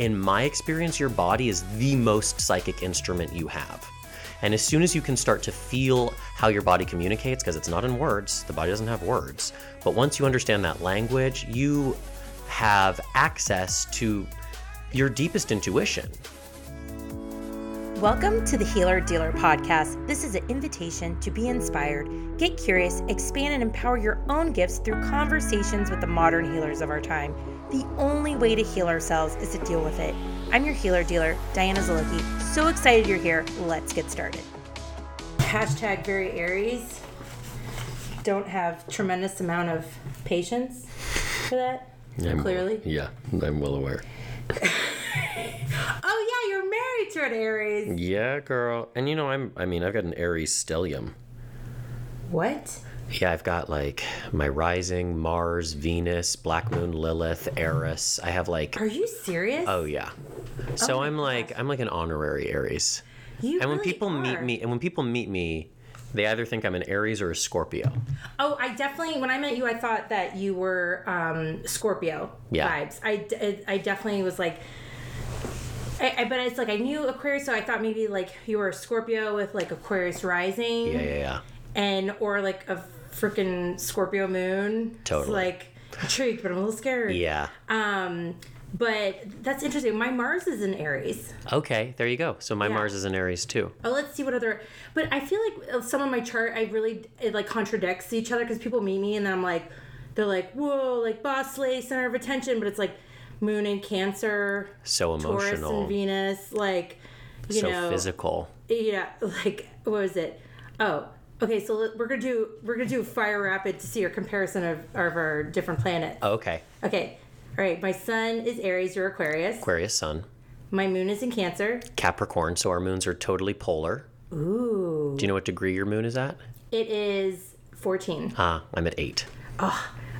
in my experience, your body is the most psychic instrument you have. And as soon as you can start to feel how your body communicates, because it's not in words, the body doesn't have words, but once you understand that language, you have access to your deepest intuition. Welcome to the Healer Dealer Podcast. This is an invitation to be inspired, get curious, expand, and empower your own gifts through conversations with the modern healers of our time. The only way to heal ourselves is to deal with it. I'm your healer dealer, Diana Zalocki. So excited you're here. Let's get started. Hashtag very Aries. Don't have tremendous amount of patience for that. I'm- Clearly. Yeah, I'm well aware. Oh yeah, you're married to an Aries. Yeah, girl. And you know, I'm, I mean, I've got an Aries stellium. What? Yeah, I've got like my rising, Mars, Venus, Black Moon, Lilith, Eris. I have like, Are you serious? oh yeah. So my I'm like, I'm like an honorary Aries. you And when really people meet are. me, and when people meet me, they either think I'm an Aries or a Scorpio. Oh, I definitely. When I met you, I thought that you were um, Scorpio Yeah. vibes. I, d- I definitely was like. I, I, but it's like I knew Aquarius, so I thought maybe like you were a Scorpio with like Aquarius rising, Yeah, yeah, yeah. and or like a freaking Scorpio moon. It's Totally. like intrigued, but I'm a little scared. Yeah. Um, but that's interesting. My Mars is in Aries. Okay, there you go. So my Yeah. Mars is in Aries too. Oh, let's see what other. But I feel like uh, some of my chart, I really it like contradicts each other because people meet me and then I'm like, they're like, whoa, like boss lady, center of attention, but it's like Moon and Cancer, So emotional, Taurus and Venus, like you so know, physical. yeah, like what was it? Oh, okay. So we're gonna do we're gonna do fire rapid to see your comparison of, of our different planets. Okay. Okay, all right. My sun is Aries, you're Aquarius. Aquarius Sun. My moon is in Cancer. Capricorn, so our moons are totally polar. Ooh, Do you know what degree your moon is at? it is fourteen. Ah, I'm at eight.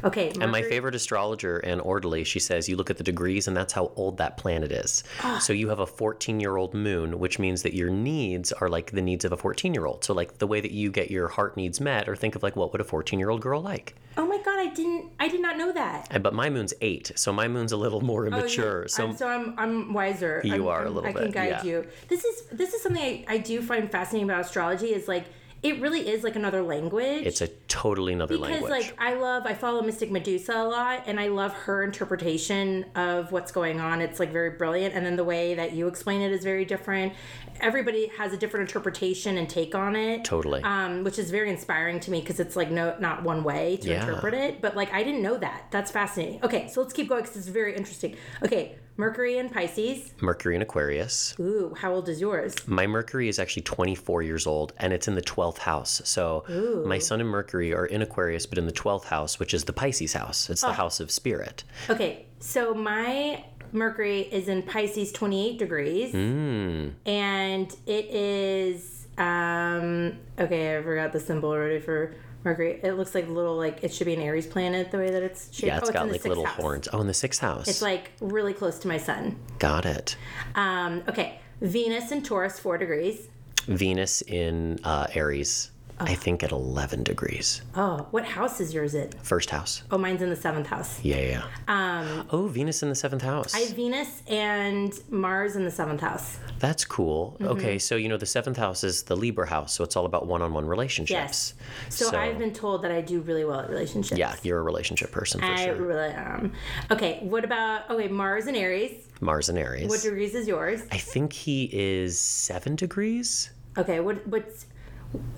Okay, And my favorite astrologer and orderly, she says you look at the degrees and that's how old that planet is. Ah. So you have a 14 year old moon, which means that your needs are like the needs of a 14 year old. So, like the way that you get your heart needs met, or think of like what would a 14 year old girl like? Oh my god, I didn't I did not know that. And- But my moon's eight, so my moon's a little more Oh, yeah. immature. So, I'm, so I'm I'm wiser. You I'm- are a I'm- little I can guide yeah. you. This is this is something I, I do find fascinating about astrology is like it really is like another language. it's a totally another because language. Because like I love I follow Mystic Medusa a lot and I love her interpretation of what's going on. It's like very brilliant and then the way that you explain it is very different. Everybody has a different interpretation and take on it. totally. Um, which is very inspiring to me because it's like no not one way to Yeah. interpret it. But like I didn't know that. That's fascinating. Okay, so let's keep going because it's very interesting. Okay, Mercury and Pisces. Mercury in Aquarius. Ooh, how old is yours? My Mercury is actually 24 years old and it's in the 12th house. So my Sun and Mercury are in Aquarius, but in the 12th house, which is the Pisces house. It's Oh. the house of spirit. Okay, so my Mercury is in Pisces 28 degrees. Mm. And it is um okay, I forgot the symbol already for Mercury. It looks like a little like it should be an Aries planet the way that it's shaped. Yeah, it's oh, got like little house. horns. Oh, in the sixth house. It's like really close to my sun. got it. Um, okay, Venus in Taurus, four degrees. Venus in uh, Aries, I think at 11 degrees. Oh, what house is yours in? First house. Oh, mine's in the seventh house. Yeah, yeah. Um, oh, Venus in the seventh house. I have Venus and Mars in the seventh house. That's cool. Mm-hmm. Okay, so you know the seventh house is the Libra house, so it's all about one-on-one relationships. Yes. So, I've been told that I do really well at relationships. Yeah, you're a relationship person for sure. I sure. really am. Okay, what about okay, Mars and Aries? Mars and Aries. What degrees is yours? I think he is seven degrees. Okay, what what's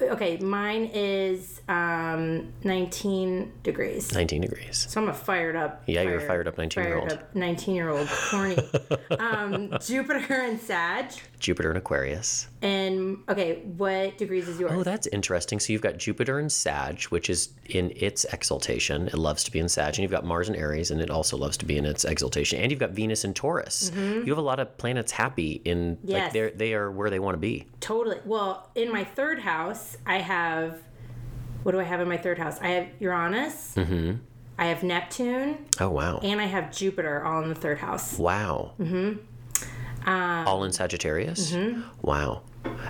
okay, mine is um 19 degrees. 19 degrees. So I'm a fired up. Yeah, you're a fired up 19-year-old. 19 year old, horny. um, Jupiter and Sag. Jupiter and Aquarius. And okay, what degrees is yours? Oh, that's interesting. So you've got Jupiter and Sag, which is in its exaltation. It loves to be in Sag. And you've got Mars and Aries, and it also loves to be in its exaltation. And you've got Venus and Taurus. You have a lot of planets happy in, like, Mm-hmm. Yes. they're, they are where they want to be. Totally. Well, in my third house, I have. What do I have in my third house? I have Uranus. Mm-hmm. I have Neptune, Oh, wow. and I have Jupiter all in the third house. wow. All in Sagittarius? Wow.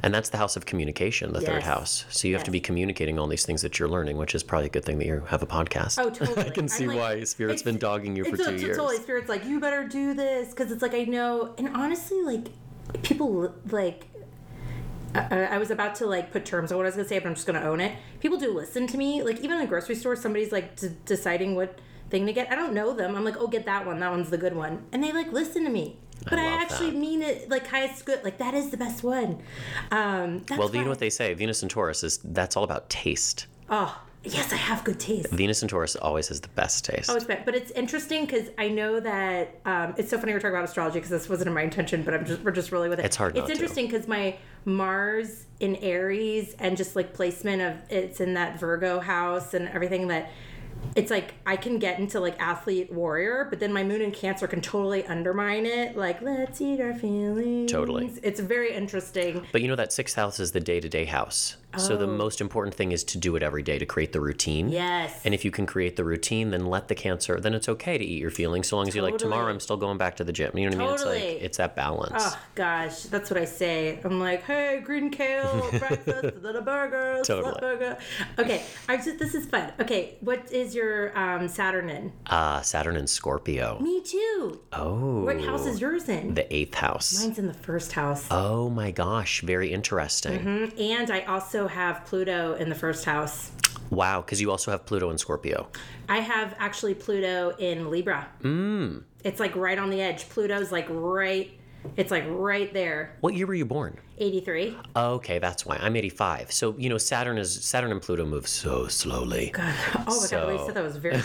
And that's the house of communication, the third Mm-hmm. House. So you have to be communicating all these things that you're learning, which is probably a good thing that you have a podcast. Oh, totally. I can I'm see like- why Spirit's been dogging you for two years. Totally, Spirit's like, you better do this because it's like I know, and honestly, like people like. I, I was about to like put terms on what I was gonna say, but I'm just gonna own it. People do listen to me. Like even in a grocery store, somebody's like d- deciding what thing to get. I don't know them. I'm like, oh, get that one. That one's the good one, and they like listen to me. But I, love actually that. mean it like highest good. Like that is the best one. Um, that's well, you know what they say? Venus and Taurus is that's all about taste. Oh, yes, I have good taste. Venus and Taurus always has the best taste. Oh, it's. But it's interesting because I know that um, it's so funny we're talking about astrology because this wasn't in my intention, but I'm just we're just really with it. It's hard It's interesting because my Mars in Aries and just like placement of it's in that Virgo house and everything that it's like I can get into like athlete warrior, but then my moon in Cancer can totally undermine it. Like let's eat our feelings. Totally. It's very interesting. But you know that sixth house is the day to day house. So the most important thing is to do it every day to create the routine. Yes. And if you can create the routine, then let the cancer, then it's okay to eat your feelings so long as you're like, tomorrow I'm still going back to the gym. You know what I mean? It's Totally. like, it's that balance. Oh gosh, that's what I say. I'm like, hey, green kale breakfast, little burger, Totally. burger. Okay, I just this is fun. Okay, what is your um, Saturn in? Ah, Saturn and Scorpio. Me too. Oh. What house is yours in? The eighth house. Mine's in the first house. Oh my gosh, very interesting. Mhm. And I also have Pluto in the first house. Wow, because you also have Pluto in Scorpio. I have actually Pluto in Libra. Mm. It's like right on the edge. Pluto's like right. It's like right there. What year were you born? 83. Okay, that's why. I'm 85. So, you know, Saturn is Saturn and Pluto move so slowly. Oh my god, the way said that was very.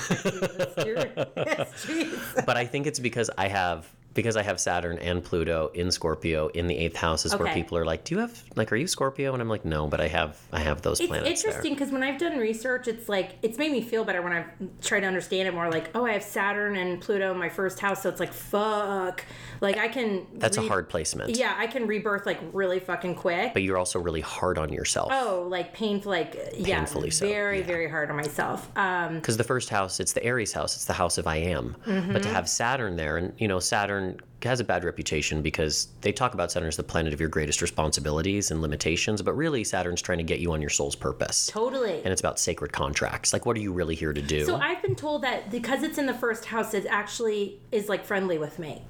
But I think it's because I have because I have Saturn and Pluto in Scorpio in the eighth house is where people are like, "Do you have like are you Scorpio?" And I'm like, "No, but I have I have those It's planets interesting because when I've done research, it's like it's made me feel better when I've tried to understand it more. Like, oh, I have Saturn and Pluto in my first house, so it's like fuck. Like I can. there." That's a hard placement. Yeah, I can rebirth like really fucking quick. But you're also really hard on yourself. oh, like painful, like yeah, Painfully so, very yeah. very hard on myself. Um, Because the first house, it's the Aries house, it's the house of I am. Mm-hmm. But to have Saturn there, and you know, Saturn has a bad reputation because they talk about Saturn as the planet of your greatest responsibilities and limitations, but really Saturn's trying to get you on your soul's purpose. totally. And it's about sacred contracts. Like, what are you really here to do? So I've been told that because it's in the first house, it actually is like friendly with me.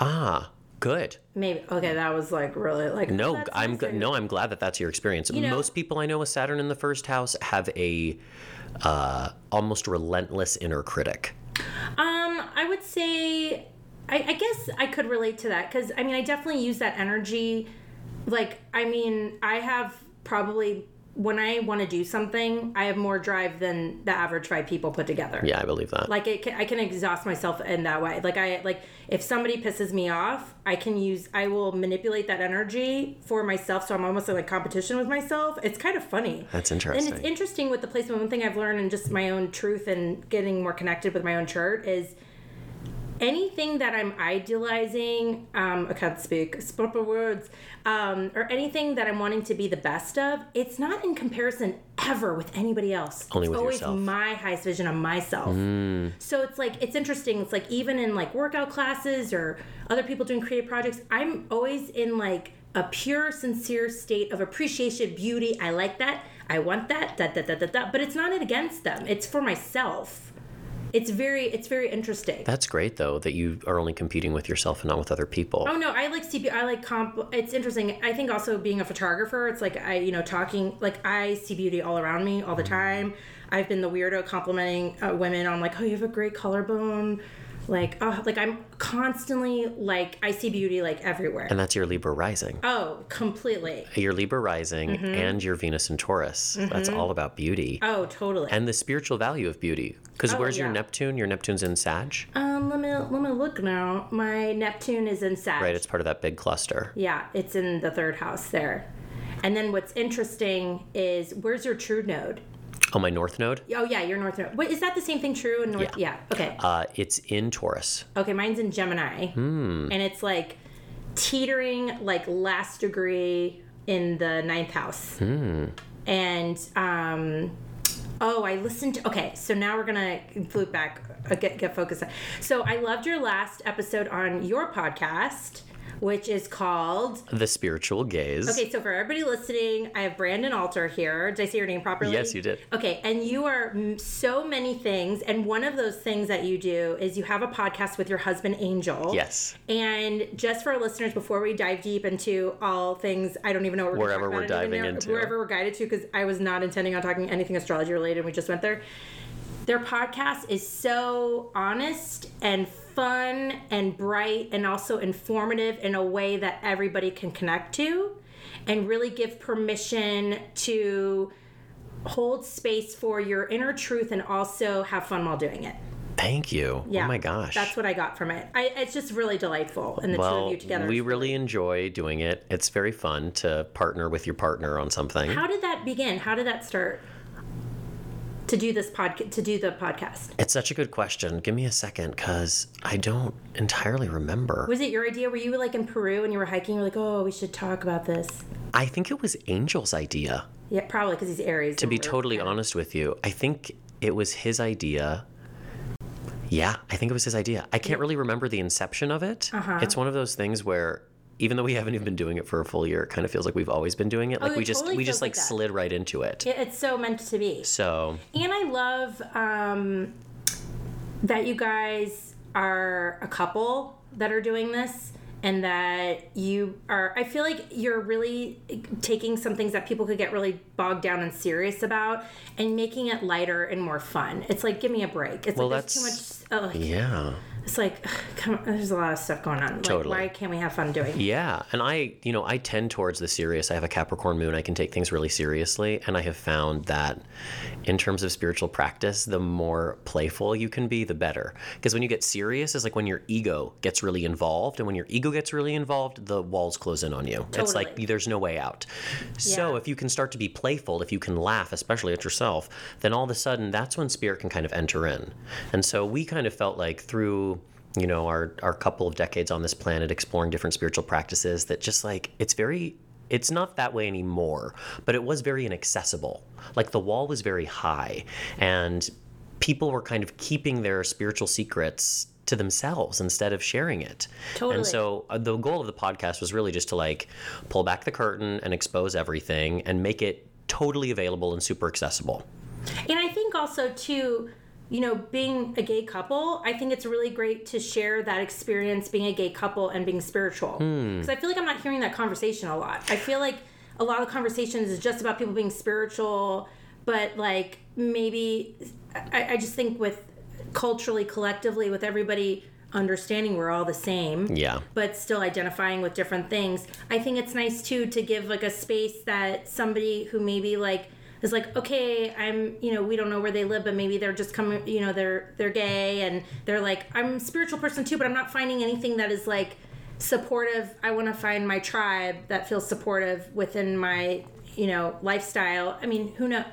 ah, good. Maybe okay, that was like really like No, I'm No, I'm glad that that's your experience. know- Most people I know with Saturn in the first house have a uh, almost relentless inner critic. Um, I would say, I, I guess I could relate to that because I mean, I definitely use that energy. Like, I mean, I have probably when I want to do something, I have more drive than the average five people put together. Yeah, I believe that. Like it can, I can exhaust myself in that way. Like I like if somebody pisses me off, I can use I will manipulate that energy for myself. So I'm almost in like competition with myself. It's kind of funny. That's interesting. And it's interesting with the placement. One thing I've learned and just my own truth and getting more connected with my own chart is anything that I'm idealizing, um, I can't speak, proper words, um, or anything that I'm wanting to be the best of, it's not in comparison ever with anybody else. Only it's with always yourself. my highest vision of myself. So it's like it's interesting. It's like even in like workout classes or other people doing creative projects, I'm always in like a pure, sincere state of appreciation, beauty. I like that. I want that. Da da da da da. But it's not against them. It's for myself. It's very it's very interesting. That's great though that you are only competing with yourself and not with other people. Oh no, I like CP. I like comp. It's interesting. I think also being a photographer, it's like I, you know, talking like I see beauty all around me all the time. I've been the weirdo complimenting uh, women on like, oh, you have a great collarbone. Like, oh, like I'm constantly like I see beauty like everywhere. And that's your Libra rising. Oh, completely. Your Libra rising Mm-hmm. and your Venus in Taurus. That's all about beauty. Oh, totally. and the spiritual value of beauty. Because where's your. Neptune? Your Neptune's in Sag, um, let me let me look now. My Neptune is in Sag. right? It's part of that big cluster. Yeah, it's in the third house there. And then what's interesting is where's your true node? Oh, my North Node? Oh yeah, your north node. Wait, is that the same thing true in north? Yeah. Okay. Uh, it's in Taurus. Okay, mine's in Gemini, Hmm. and it's like teetering like last degree in the ninth house. Hmm. And um, oh, I listened. to... Okay, so now we're gonna flip back, uh, get get focused. So I loved your last episode on your podcast. Which is called. The Spiritual Gaze. Okay, so for everybody listening, I have Brandon Alter here. Did I say your name properly? Yes, you did. Okay, and you are so many things, and one of those things that you do is you have a podcast with your husband Angel. Yes. And just for our listeners, before we dive deep into all things, I don't even know what we're Wherever we're about. I don't even diving know- into. Wherever we're guided to, because I was not intending on talking anything astrology related, and we just went there. Their podcast is so honest and fun and bright and also informative in a way that everybody can connect to and really give permission to hold space for your inner truth and also have fun while doing it. Thank you. Oh yeah. Oh my gosh. That's what I got from it. I, it's just really delightful. And the two of you together. we really enjoy doing it. It's very fun to partner with your partner on something. How did that begin? How did that start? To do this podcast, to do the podcast. it's such a good question. Give me a second because I don't entirely remember. Was it your idea? Were you like in Peru and you were hiking? You're like, oh, we should talk about this. I think it was Angel's idea. Yeah, probably because he's Aries. To be totally honest with you, I think it was his idea. Yeah, I think it was his idea. I can't really remember the inception of it. Uh-huh. It's one of those things where even though we haven't even been doing it for a full year, it kind of feels like we've always been doing it. Like Oh, we just totally we just like like slid right into it. It's so meant to be. So And I love um, that you guys are a couple that are doing this and that you are I feel like you're really taking some things that people could get really bogged down and serious about and making it lighter and more fun. It's like give me a break. It's Well, like there's too much oh, yeah. It's like come there's a lot of stuff going on. Like Totally. why can't we have fun doing it? Yeah, and I, you know, I tend towards the serious. I have a Capricorn moon. I can take things really seriously, and I have found that in terms of spiritual practice, the more playful you can be, the better. Because when you get serious, it's like when your ego gets really involved, and when your ego gets really involved, the walls close in on you. Totally. It's like there's no way out. So Yeah. if you can start to be playful, if you can laugh, especially at yourself, then all of a sudden that's when spirit can kind of enter in. And so we kind of felt like through you know our our couple of decades on this planet exploring different spiritual practices that just like it's very it's not that way anymore but it was very inaccessible. Like the wall was very high and people were kind of keeping their spiritual secrets to themselves instead of sharing it. Totally. and so uh, the goal of the podcast was really just to like pull back the curtain and expose everything and make it totally available and super accessible. And I think also too, you know, being a gay couple, I think it's really great to share that experience being a gay couple and being spiritual. Hmm. Because I feel like I'm not hearing that conversation a lot. I feel like a lot of conversations is just about people being spiritual, but like maybe I, I just think with culturally, collectively, with everybody understanding we're all the same yeah but still identifying with different things. I think it's nice too to give like a space that somebody who maybe like is like, okay, I'm, you know, we don't know where they live, but maybe they're just coming, you know, they're they're gay and they're like, I'm a spiritual person too, but I'm not finding anything that is like supportive. I want to find my tribe that feels supportive within my, you know, lifestyle. I mean, who knows?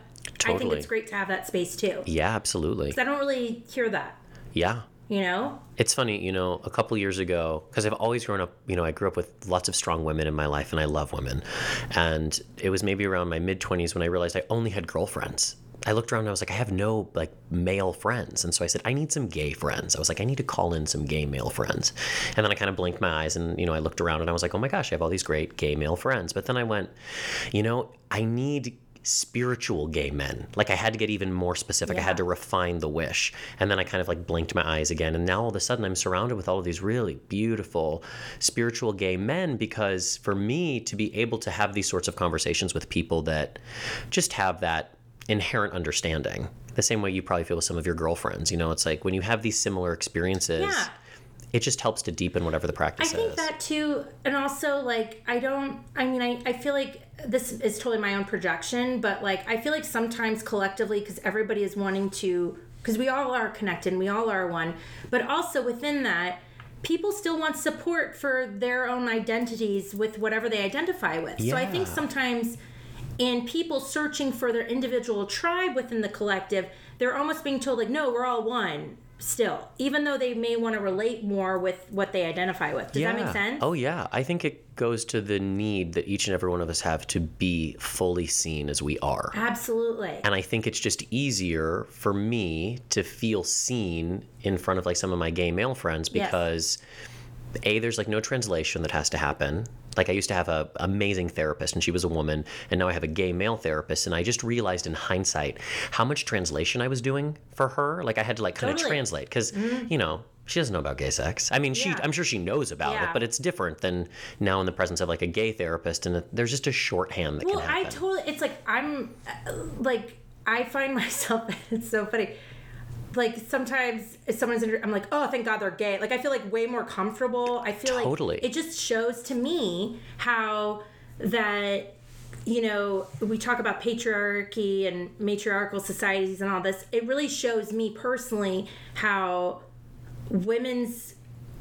I think it's great to have that space too. yeah absolutely I don't really hear that, yeah you know? It's funny, you know, a couple years ago, because I've always grown up, you know, I grew up with lots of strong women in my life and I love women. And it was maybe around my mid 20s when I realized I only had girlfriends. I looked around and I was like, I have no like male friends. And so I said, I need some gay friends. I was like, I need to call in some gay male friends. And then I kind of blinked my eyes and, you know, I looked around and I was like, oh my gosh, I have all these great gay male friends. But then I went, you know, I need spiritual gay men. Like I had to get even more specific. I had to refine the wish. And then I kind of like blinked my eyes again. And now all of a sudden I'm surrounded with all of these really beautiful spiritual gay men because for me to be able to have these sorts of conversations with people that just have that inherent understanding. The same way you probably feel with some of your girlfriends. You know, it's like when you have these similar experiences, Yeah. It just helps to deepen whatever the practice is. I think is. that too, and also like I don't. I mean, I, I feel like this is totally my own projection, but like I feel like sometimes collectively, because everybody is wanting to, because we all are connected, and we all are one, but also within that. People still want support for their own identities with whatever they identify with. So I think sometimes in people searching for their individual tribe within the collective, they're almost being told like, no, we're all one still, even though they may want to relate more with what they identify with. Does that make sense? Oh yeah, I think it goes to the need that each and every one of us have to be fully seen as we are. Absolutely. And I think it's just easier for me to feel seen in front of like some of my gay male friends Yes. because a there's like no translation that has to happen like i used to have a amazing therapist and she was a woman and now i have a gay male therapist and i just realized in hindsight how much translation i was doing for her like i had to like kind of Totally. translate because you know she doesn't know about gay sex i mean she Yeah. i'm sure she knows about it but it's different than now in the presence of like a gay therapist and there's just a shorthand that Well, can I totally. It's like I'm, uh, like I find myself. It's so funny. Like sometimes if someone's, inter- I'm like, oh, thank God they're gay. Like I feel like way more comfortable. I feel Totally. like it just shows to me how that you know we talk about patriarchy and matriarchal societies and all this. It really shows me personally how women's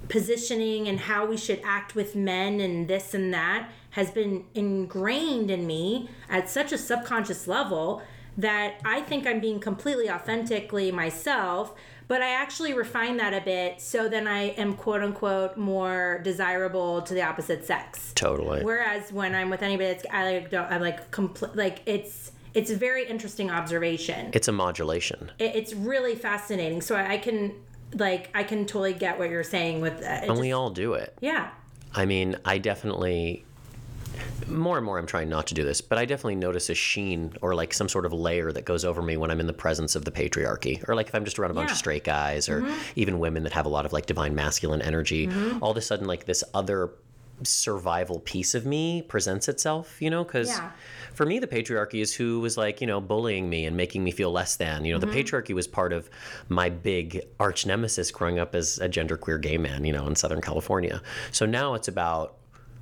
positioning and how we should act with men and this and that has been ingrained in me at such a subconscious level that I think I'm being completely authentically myself, but I actually refine that a bit so then I am quote unquote more desirable to the opposite sex. totally Whereas when I'm with anybody that's I like don't I like compl- like it's it's a very interesting observation it's a modulation it, it's really fascinating. So I, I can like I can totally get what you're saying with that. It and we all do it yeah. I mean, I definitely more and more I'm trying not to do this, but I definitely notice a sheen or like some sort of layer that goes over me when I'm in the presence of the patriarchy. Or like if I'm just around a bunch Yeah. of straight guys or mm-hmm. even women that have a lot of like divine masculine energy, mm-hmm. all of a sudden like this other survival piece of me presents itself, you know, cuz Yeah. for me the patriarchy is who was like, you know, bullying me and making me feel less than. You know, the mm-hmm. patriarchy was part of my big arch nemesis growing up as a genderqueer gay man, you know, in Southern California. So now it's about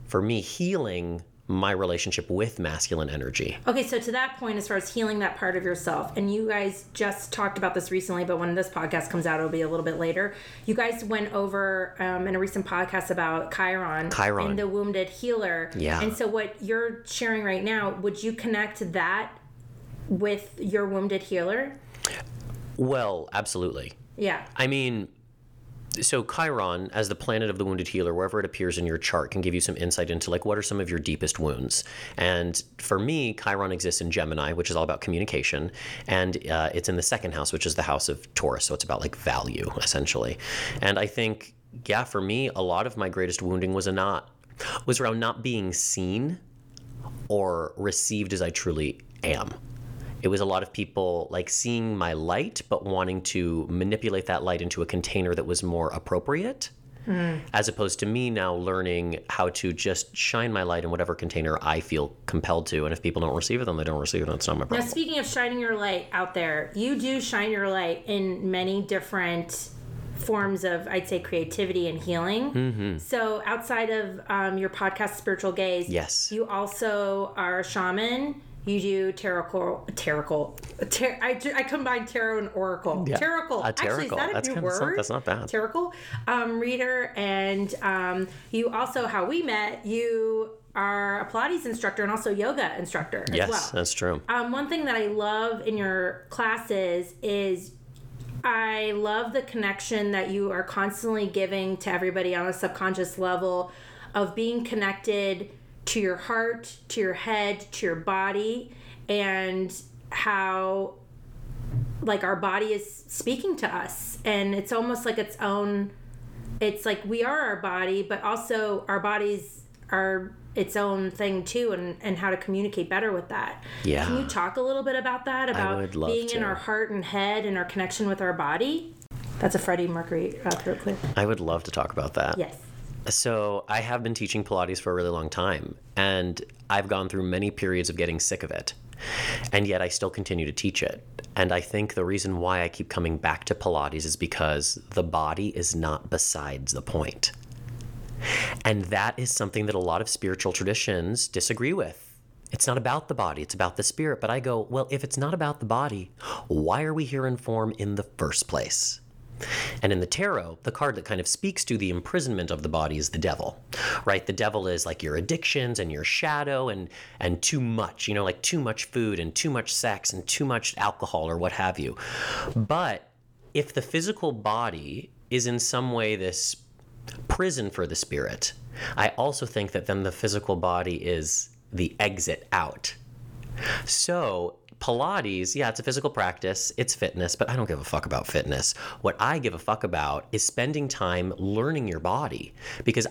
for me healing my relationship with masculine energy. Okay, so to that point, as far as healing that part of yourself, and you guys just talked about this recently, but when this podcast comes out, it'll be a little bit later. You guys went over um, in a recent podcast about Chiron, Chiron. and the wounded healer. Yeah. And so, what you're sharing right now, would you connect that with your wounded healer? Well, absolutely. Yeah. I mean, so Chiron, as the planet of the wounded healer, wherever it appears in your chart, can give you some insight into like what are some of your deepest wounds. And for me, Chiron exists in Gemini, which is all about communication, and uh, it's in the second house, which is the house of Taurus. So it's about like value, essentially. And I think, yeah, for me, a lot of my greatest wounding was a not was around not being seen or received as I truly am. It was a lot of people like seeing my light, but wanting to manipulate that light into a container that was more appropriate, as opposed to me now learning how to just shine my light in whatever container I feel compelled to. And if people don't receive it, then they don't receive it. That's not my problem. Now, speaking of shining your light out there, you do shine your light in many different forms of, I'd say, creativity and healing. Mm-hmm. So, outside of um, your podcast, Spiritual Gaze, Yes. you also are a shaman. You do tarot, tarot, tar- I, I combine tarot and oracle. Yeah. Tarot. Actually, is that a That's new word? some- that's not bad. Tarot um, reader, and um, you also, how we met, you are a Pilates instructor and also yoga instructor as Yes, well. that's true. Um, one thing that I love in your classes is I love the connection that you are constantly giving to everybody on a subconscious level of being connected to your heart, to your head, to your body, and how like our body is speaking to us. And it's almost like its own it's like we are our body but also our bodies are its own thing too and, and how to communicate better with that. Yeah. can you talk a little bit about that about would love being in our heart and head and our connection with our body? That's a freddie mercury uh, clear. I would love to talk about that. yes So I have been teaching Pilates for a really long time, and I've gone through many periods of getting sick of it. And yet I still continue to teach it. And I think the reason why I keep coming back to Pilates is because the body is not besides the point. And that is something that a lot of spiritual traditions disagree with. It's not about the body, it's about the spirit. But I go, well, if it's not about the body, why are we here in form in the first place? And in the tarot, the card that kind of speaks to the imprisonment of the body is the devil, right? The devil is like your addictions and your shadow and and too much, you know, like too much food and too much sex and too much alcohol or what have you. But if the physical body is in some way this prison for the spirit, I also think that then the physical body is the exit out. So, Pilates, yeah, it's a physical practice, it's fitness, but I don't give a fuck about fitness. What I give a fuck about is spending time learning your body because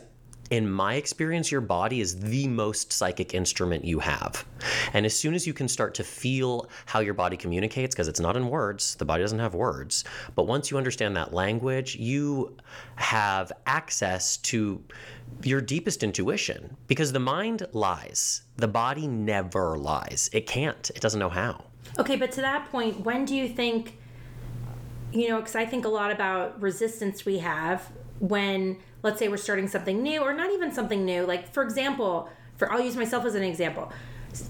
in my experience, your body is the most psychic instrument you have. And as soon as you can start to feel how your body communicates, because it's not in words, the body doesn't have words, but once you understand that language, you have access to your deepest intuition because the mind lies. The body never lies. It can't, it doesn't know how. Okay, but to that point, when do you think, you know, because I think a lot about resistance we have when let's say we're starting something new or not even something new like for example for i'll use myself as an example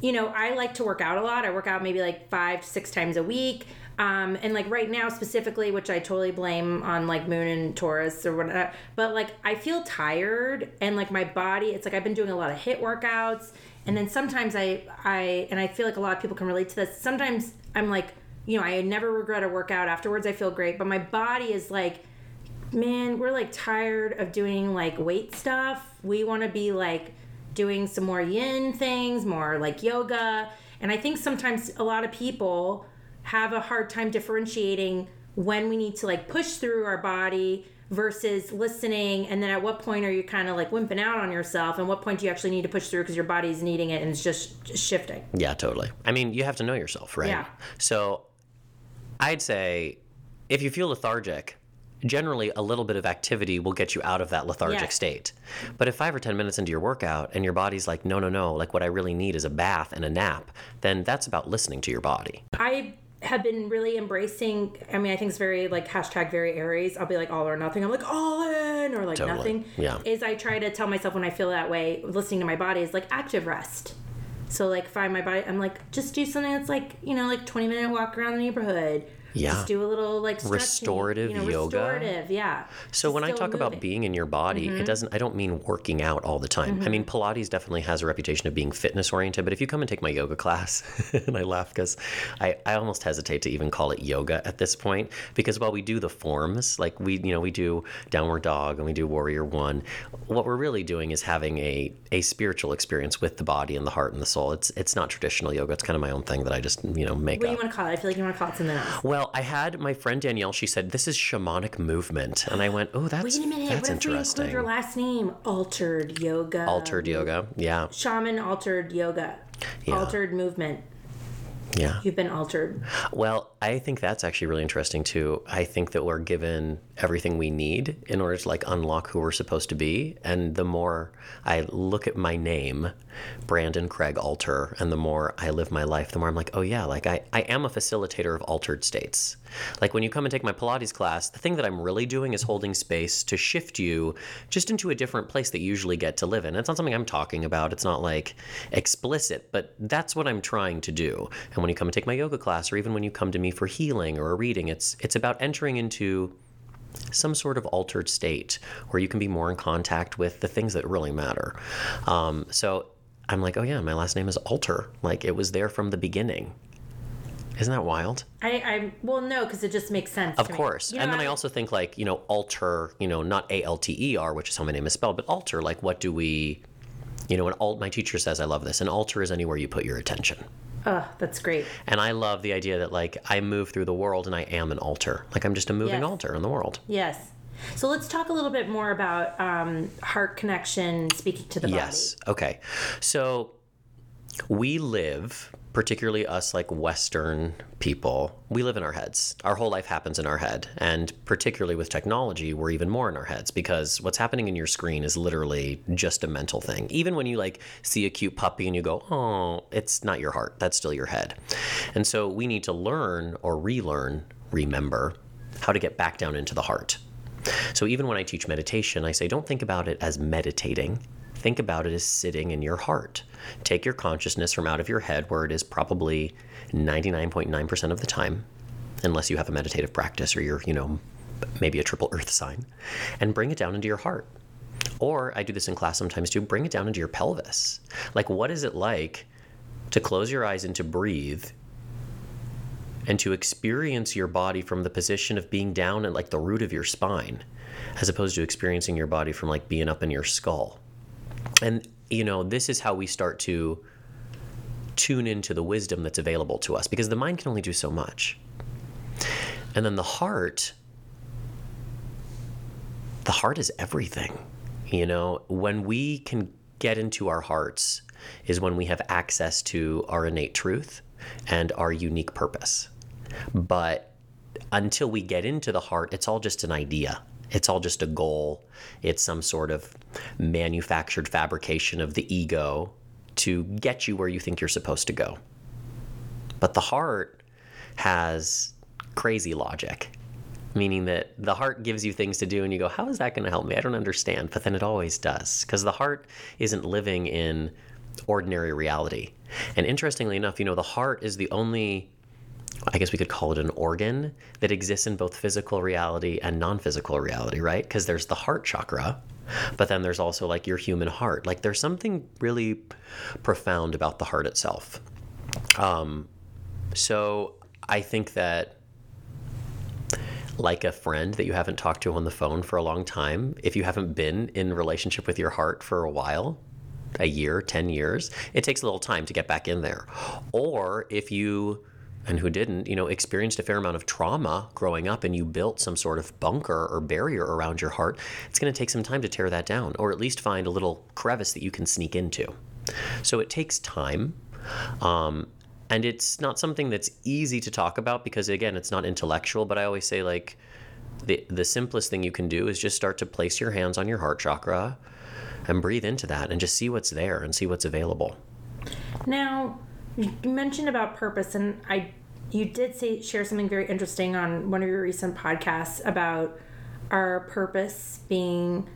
you know i like to work out a lot i work out maybe like five to six times a week um, and like right now specifically which i totally blame on like moon and taurus or whatever but like i feel tired and like my body it's like i've been doing a lot of HIIT workouts and then sometimes i i and i feel like a lot of people can relate to this sometimes i'm like you know i never regret a workout afterwards i feel great but my body is like man, we're like tired of doing like weight stuff. We want to be like doing some more yin things, more like yoga. And I think sometimes a lot of people have a hard time differentiating when we need to like push through our body versus listening and then at what point are you kind of like wimping out on yourself and what point do you actually need to push through because your body's needing it and it's just shifting yeah totally i mean you have to know yourself right yeah so i'd say if you feel lethargic generally a little bit of activity will get you out of that lethargic Yeah. state. But if five or 10 minutes into your workout and your body's like, no, no, no, like what I really need is a bath and a nap, then that's about listening to your body. I have been really embracing. I mean, I think it's very like hashtag very Aries. I'll be like all or nothing. I'm like all in or like Totally. nothing. Yeah. Is I try to tell myself when I feel that way, listening to my body is like active rest. So like find my body. I'm like just do something that's like you know like 20 minute walk around the neighborhood. Yeah. Just do a little like Restorative you know, yoga. Restorative, yeah. So when I talk about moving. Mm-hmm. being in your body, it doesn't I don't mean working out all the time. I mean Pilates definitely has a reputation of being fitness oriented, but if you come and take my yoga class, and I laugh because I, I almost hesitate to even call it yoga at this point because while we do the forms, like we you know, we do downward dog and we do warrior one, what we're really doing is having a a spiritual experience with the body and the heart and the soul. It's it's not traditional yoga. It's kind of my own thing that I just, you know, make up. What do you want to call it? I feel like you want to call it something else. Well, I had my friend Danielle. She said this is shamanic movement, and I went, "Oh, that's Wait a minute. that's what if we include your last name? Altered yoga. Altered yoga, yeah, Shaman altered yoga. Yeah. Altered movement. Yeah. You've been altered. Well, I think that's actually really interesting too. I think that we're given everything we need in order to like unlock who we're supposed to be, and the more I look at my name, Brandon Craig Alter, and the more I live my life, the more I'm like, oh yeah, like I, I am a facilitator of altered states. Like when you come and take my Pilates class, the thing that I'm really doing is holding space to shift you just into a different place that you usually get to live in. It's not something I'm talking about. It's not like explicit, but that's what I'm trying to do. And when you come and take my yoga class, or even when you come to me for healing or a reading, it's it's about entering into some sort of altered state where you can be more in contact with the things that really matter. Um, so I'm like, oh yeah, my last name is Alter. Like it was there from the beginning. Isn't that wild? I, I well, no, because it just makes sense. Of course. And know, then I also think like, you know, alter, you know, not A L T E R, which is how my name is spelled, but alter, like what do we you know, an alt my teacher says I love this. An alter is anywhere you put your attention. Oh, that's great. And I love the idea that like I move through the world and I am an altar. Like I'm just a moving Yes. altar in the world. Yes. So let's talk a little bit more about um, heart connection, speaking to the body. Yes. Okay. So we live, particularly us like Western people, we live in our heads. Our whole life happens in our head. And particularly with technology, we're even more in our heads because what's happening in your screen is literally just a mental thing. Even when you like see a cute puppy and you go, oh, it's not your heart, that's still your head. And so we need to learn or relearn, remember how to get back down into the heart. So even when I teach meditation, I say don't think about it as meditating. Think about it as sitting in your heart. Take your consciousness from out of your head, where it is probably 99.9% of the time, unless you have a meditative practice or you're, you know, maybe a triple earth sign, and bring it down into your heart. Or I do this in class sometimes too, bring it down into your pelvis. Like, what is it like to close your eyes and to breathe and to experience your body from the position of being down at like the root of your spine as opposed to experiencing your body from like being up in your skull and you know this is how we start to tune into the wisdom that's available to us because the mind can only do so much. And then the heart, the heart is everything. You know, when we can get into our hearts is when we have access to our innate truth and our unique purpose. But until we get into the heart, it's all just an idea. It's all just a goal. It's some sort of manufactured fabrication of the ego to get you where you think you're supposed to go. But the heart has crazy logic, meaning that the heart gives you things to do and you go, How is that going to help me? I don't understand. But then it always does because the heart isn't living in ordinary reality. And interestingly enough, you know, the heart is the only I guess we could call it an organ that exists in both physical reality and non physical reality, right? Because there's the heart chakra, but then there's also like your human heart. Like there's something really profound about the heart itself. Um, so I think that, like a friend that you haven't talked to on the phone for a long time, if you haven't been in relationship with your heart for a while, a year, 10 years, it takes a little time to get back in there. Or if you and who didn't, you know, experienced a fair amount of trauma growing up and you built some sort of bunker or barrier around your heart, it's going to take some time to tear that down or at least find a little crevice that you can sneak into. So it takes time. Um, and it's not something that's easy to talk about because, again, it's not intellectual, but I always say, like, the, the simplest thing you can do is just start to place your hands on your heart chakra and breathe into that and just see what's there and see what's available. Now, you mentioned about purpose, and I you did say share something very interesting on one of your recent podcasts about our purpose being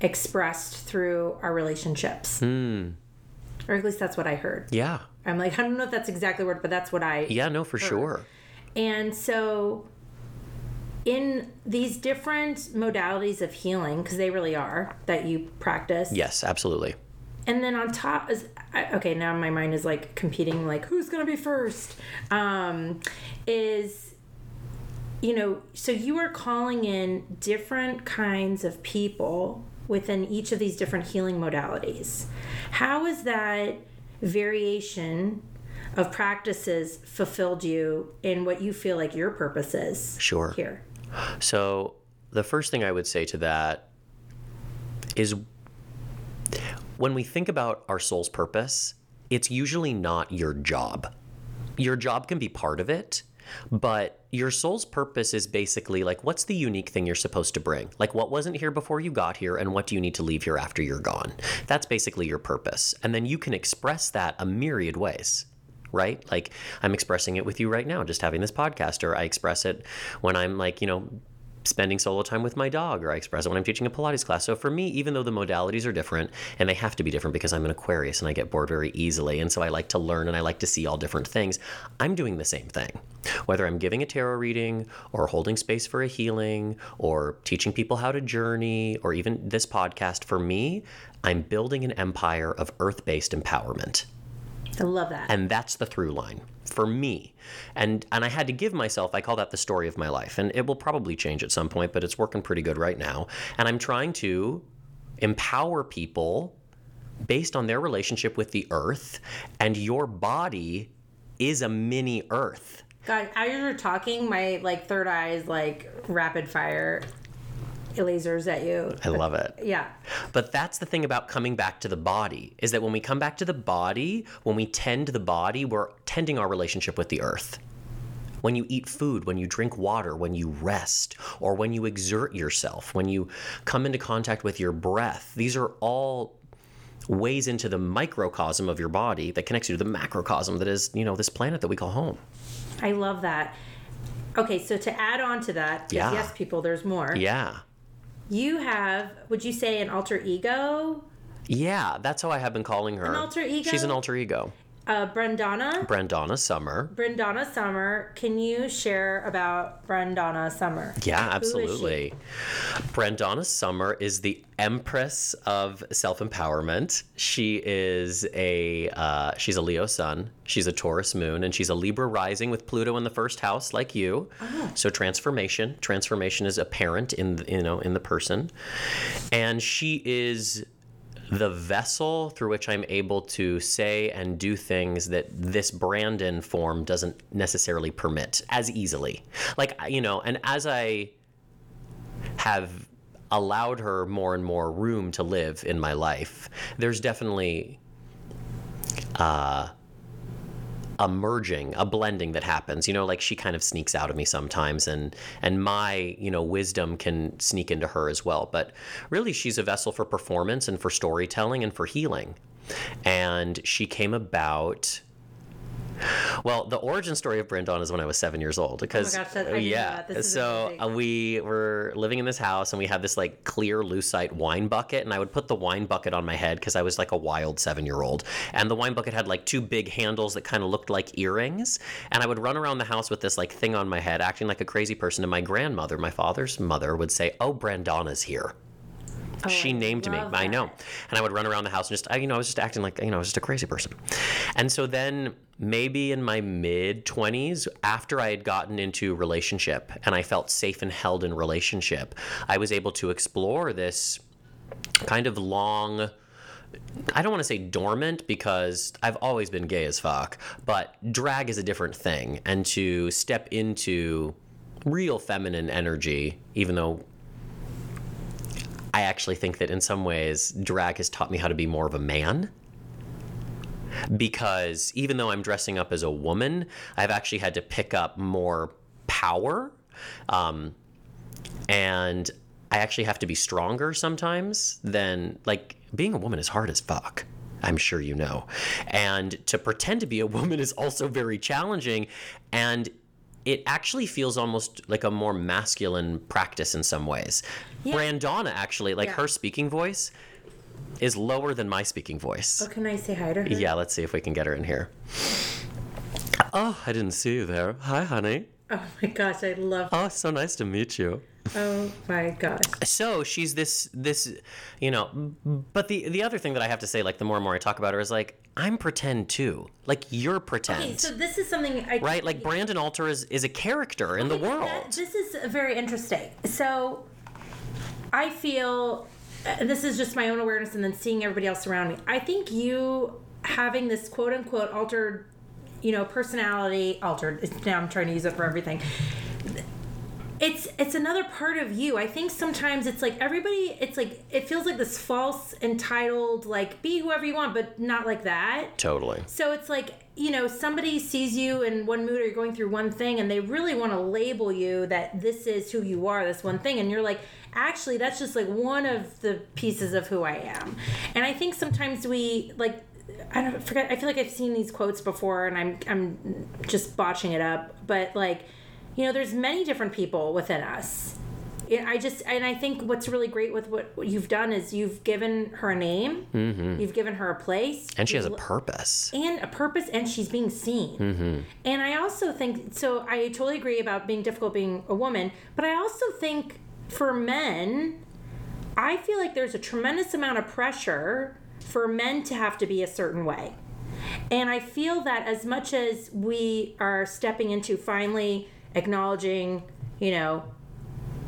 expressed through our relationships. Hmm. Or at least that's what I heard. Yeah. I'm like, I don't know if that's exactly what, but that's what I. Yeah, no, for sure. And so, in these different modalities of healing, because they really are that you practice. Yes, absolutely. And then on top okay. Now my mind is like competing, like who's gonna be first? Um, is you know, so you are calling in different kinds of people within each of these different healing modalities. How is that variation of practices fulfilled you in what you feel like your purpose is? Sure. Here. So, the first thing I would say to that is when we think about our soul's purpose, it's usually not your job. Your job can be part of it, but your soul's purpose is basically like what's the unique thing you're supposed to bring? Like what wasn't here before you got here and what do you need to leave here after you're gone? That's basically your purpose. And then you can express that a myriad ways right? Like I'm expressing it with you right now, just having this podcast, or I express it when I'm like, you know, spending solo time with my dog, or I express it when I'm teaching a Pilates class. So for me, even though the modalities are different, and they have to be different because I'm an Aquarius and I get bored very easily, and so I like to learn and I like to see all different things, I'm doing the same thing. Whether I'm giving a tarot reading, or holding space for a healing, or teaching people how to journey, or even this podcast, for me, I'm building an empire of earth based empowerment. I love that. And that's the through line for me. And and I had to give myself, I call that the story of my life. And it will probably change at some point, but it's working pretty good right now. And I'm trying to empower people based on their relationship with the earth and your body is a mini earth. God, as you're talking, my like third eye is like rapid fire lasers at you. I love it. Yeah. But that's the thing about coming back to the body is that when we come back to the body, when we tend the body, we're tending our relationship with the earth. When you eat food, when you drink water, when you rest, or when you exert yourself, when you come into contact with your breath, these are all ways into the microcosm of your body that connects you to the macrocosm that is, you know, this planet that we call home. I love that. Okay, so to add on to that, Yeah. yes, people, there's more. Yeah. You have, would you say, an alter ego? Yeah, that's how I have been calling her. An alter ego? She's an alter ego. Uh, Brendana? Brandana Summer. Brendana Summer. Can you share about Brendana Summer? Yeah, Who is she? absolutely. Brendana Summer is the empress of self empowerment. She is a uh, she's a Leo sun. She's a Taurus moon, and she's a Libra rising with Pluto in the first house, like you. Oh. So transformation, transformation is apparent in the, you know in the person, and she is the vessel through which I'm able to say and do things that this Brandon form doesn't necessarily permit as easily. Like, you know, and as I have allowed her more and more room to live in my life, there's definitely uh, a merging, a blending that happens. You know, like she kind of sneaks out of me sometimes, and and my you know wisdom can sneak into her as well. But really, she's a vessel for performance and for storytelling and for healing. And she came about well, the origin story of Brandon is when I was seven years old. Because Oh gosh, that- yeah, that. So amazing. uh, we were living in this house and we had this like clear lucite wine bucket, and I would put the wine bucket on my head because I was like a wild seven year old, and the wine bucket had like two big handles that kind of looked like earrings, and I would run around the house with this like thing on my head, acting like a crazy person. And my grandmother, my father's mother, would say, "Oh, Brandana's here." she I named me. love I know. And I would run around the house and just, I, you know, I was just acting like, you know, I was just a crazy person. And so then maybe in my mid 20s, after I had gotten into relationship and I felt safe and held in relationship, I was able to explore this kind of long. I don't want to say dormant because I've always been gay as fuck, but drag is a different thing. And to step into real feminine energy, even though I actually think that in some ways, drag has taught me how to be more of a man. Because even though I'm dressing up as a woman, I've actually had to pick up more power. Um, and I actually have to be stronger sometimes than, like, being a woman is hard as fuck. I'm sure you know. And to pretend to be a woman is also very challenging. And it actually feels almost like a more masculine practice in some ways. Brandana actually, like Yeah. her speaking voice is lower than my speaking voice. Oh, can I say hi to her? Yeah, let's see if we can get her in here. Oh, I didn't see you there. Hi, honey. Oh my gosh, I love. Oh, so nice to meet you. Oh my gosh. So she's this this, you know. But the the other thing that I have to say, like the more and more I talk about her, is like I'm pretend too. Like you're pretend. Okay, so this is something I right? Like Brandon Alter is, is a character in the world. that- this is very interesting. So, I feel this is just my own awareness, and then seeing everybody else around me. I think you having this quote unquote altered, you know, personality altered. it's- Now I'm trying to use it for everything. It's it's another part of you. I think sometimes it's like everybody. It's like it feels like this false entitled like be whoever you want, but not like that. Totally. So it's like, you know, somebody sees you in one mood or you're going through one thing and they really want to label you that this is who you are, this one thing. And you're like, actually, that's just like one of the pieces of who I am. And I think sometimes we, like, I don't forget, I feel like I've seen these quotes before and I'm, I'm just botching it up. But like, you know, there's many different people within us. I just and I think what's really great with what you've done is you've given her a name, you've given her a place, And she has a purpose. and a purpose and she's being seen. Mm-hmm. and i also think so i totally agree about being difficult being a woman but i also think for men i feel like there's a tremendous amount of pressure for men to have to be a certain way. And i feel that as much as we are stepping into finally acknowledging you know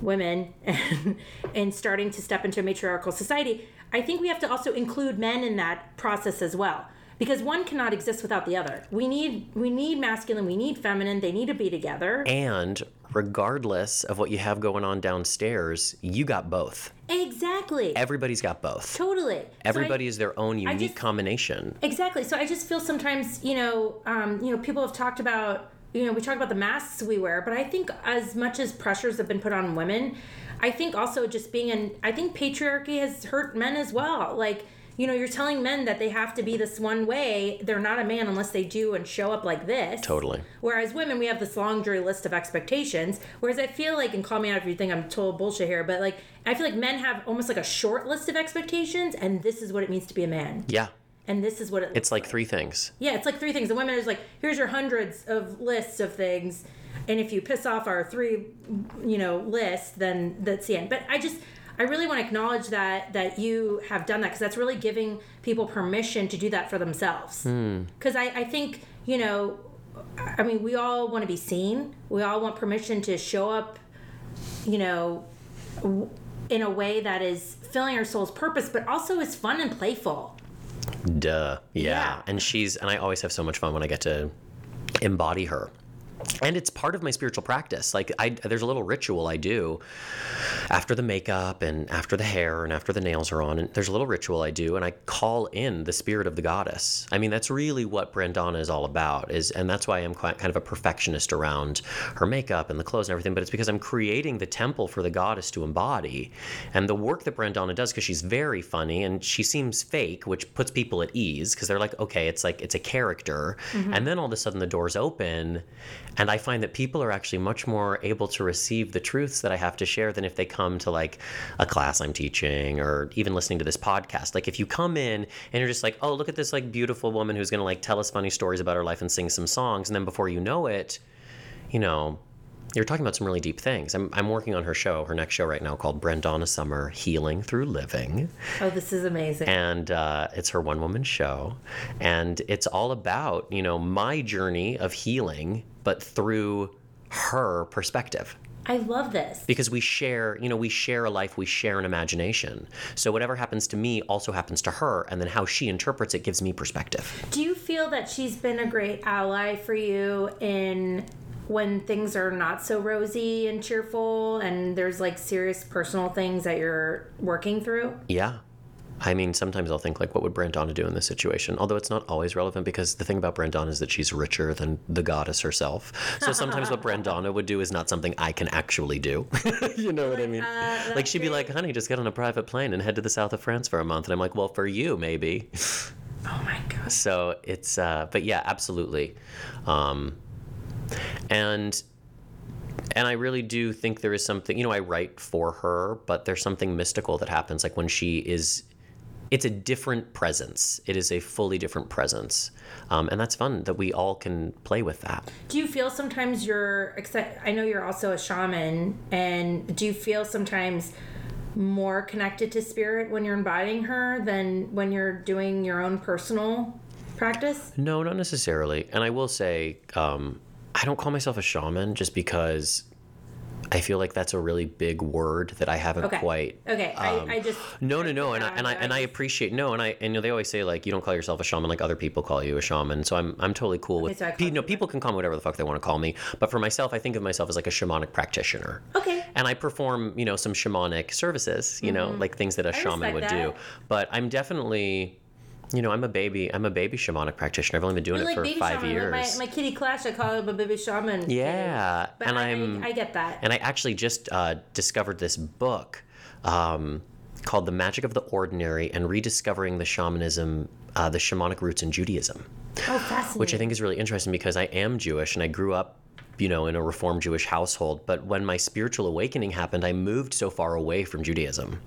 women and, and starting to step into a matriarchal society, I think we have to also include men in that process as well. Because one cannot exist without the other. We need we need masculine, we need feminine, they need to be together. And regardless of what you have going on downstairs, you got both. Exactly. Everybody's got both. totally. So I- Everybody is their own unique just- combination. Exactly. So I just feel sometimes, you know, um, you know, people have talked about, you know, we talk about the masks we wear, but I think as much as pressures have been put on women, I think also just being in, I think patriarchy has hurt men as well. Like, you know, you're telling men that they have to be this one way. They're not a man unless they do and show up like this. Totally. Whereas women, we have this long, laundry list of expectations. Whereas I feel like, and call me out if you think I'm total bullshit here, but like, I feel like men have almost like a short list of expectations, and this is what it means to be a man Yeah. And this is what it It's like three things. yeah it's like three things. The women is like here's your hundreds of lists of things and if you piss off our three you know list then that's the end. But i just i really want to acknowledge that that you have done that because that's really giving people permission to do that for themselves. Hmm. Because I, I think you know i mean we all want to be seen. We all want permission to show up you know w- in a way that is filling our soul's purpose, but also is fun and playful. Duh. Yeah. Yeah. And she's, and I always have so much fun when I get to embody her. And it's part of my spiritual practice. Like I, there's a little ritual I do after the makeup and after the hair and after the nails are on. And there's a little ritual I do, and I call in the spirit of the goddess. I mean, that's really what Brandana is all about. Is and that's why I'm quite kind of a perfectionist around her makeup and the clothes and everything. But it's because I'm creating the temple for the goddess to embody. And the work that Brandana does, because she's very funny and she seems fake, which puts people at ease because they're like, okay, it's like it's a character. Mm-hmm. And then all of a sudden the doors open, and I find that people are actually much more able to receive the truths that I have to share than if they come to like a class I'm teaching or even listening to this podcast. Like if you come in and you're just like, oh, look at this like beautiful woman who's gonna like tell us funny stories about her life and sing some songs, and then before you know it, you know, you're talking about some really deep things. I'm, I'm working on her show, her next show right now called Brandana Summer Healing Through Living Oh, this is amazing. and uh, it's her one woman show and it's all about you know my journey of healing but through her perspective I love this. because we share you know we share a life we share an imagination so whatever happens to me also happens to her and then how she interprets it gives me perspective Do you feel that she's been a great ally for you in when things are not so rosy and cheerful and there's like serious personal things that you're working through? yeah I mean, sometimes I'll think like, what would Brandana do in this situation? Although it's not always relevant because the thing about Brandana is that she's richer than the goddess herself. So sometimes what Brandana would do is not something I can actually do. you know what I mean? uh, like she'd be like, honey, just get on a private plane and head to the south of France for a month. And I'm like, well, for you, maybe. Oh my gosh. so it's, uh, but yeah, absolutely. Um, and and I really do think there is something, you know, I write for her, but there's something mystical that happens like when she is it's a different presence. It is a fully different presence. Um, and that's fun that we all can play with that. Do you feel sometimes you're I know you're also a shaman and do you feel sometimes more connected to spirit when you're embodying her than when you're doing your own personal practice? No, not necessarily. And I will say, um, I don't call myself a shaman just because I feel like that's a really big word that I haven't Okay. quite. Okay, um, I, I just No, no, no, and I, and I and I appreciate no, and I and you know they always say like you don't call yourself a shaman like other people call you a shaman. So I'm I'm totally cool with. so I you no, that. people can call me whatever the fuck they want to call me, but for myself, I think of myself as like a shamanic practitioner. Okay. And I perform you know some shamanic services, you know like things that a shaman would that. do. But I'm definitely. You know, I'm a baby. I'm a baby shamanic practitioner. I've only been doing You're it for baby five shaman. years. Like my, my kitty Clash, I call him a baby shaman. kitty. Yeah, But and I, I'm- I, I get that. And I actually just uh, discovered this book um, called The Magic of the Ordinary and Rediscovering the Shamanism, uh, the Shamanic Roots in Judaism, oh, fascinating. which I think is really interesting because I am Jewish and I grew up. You know, in a Reformed Jewish household, but when my spiritual awakening happened, I moved so far away from Judaism.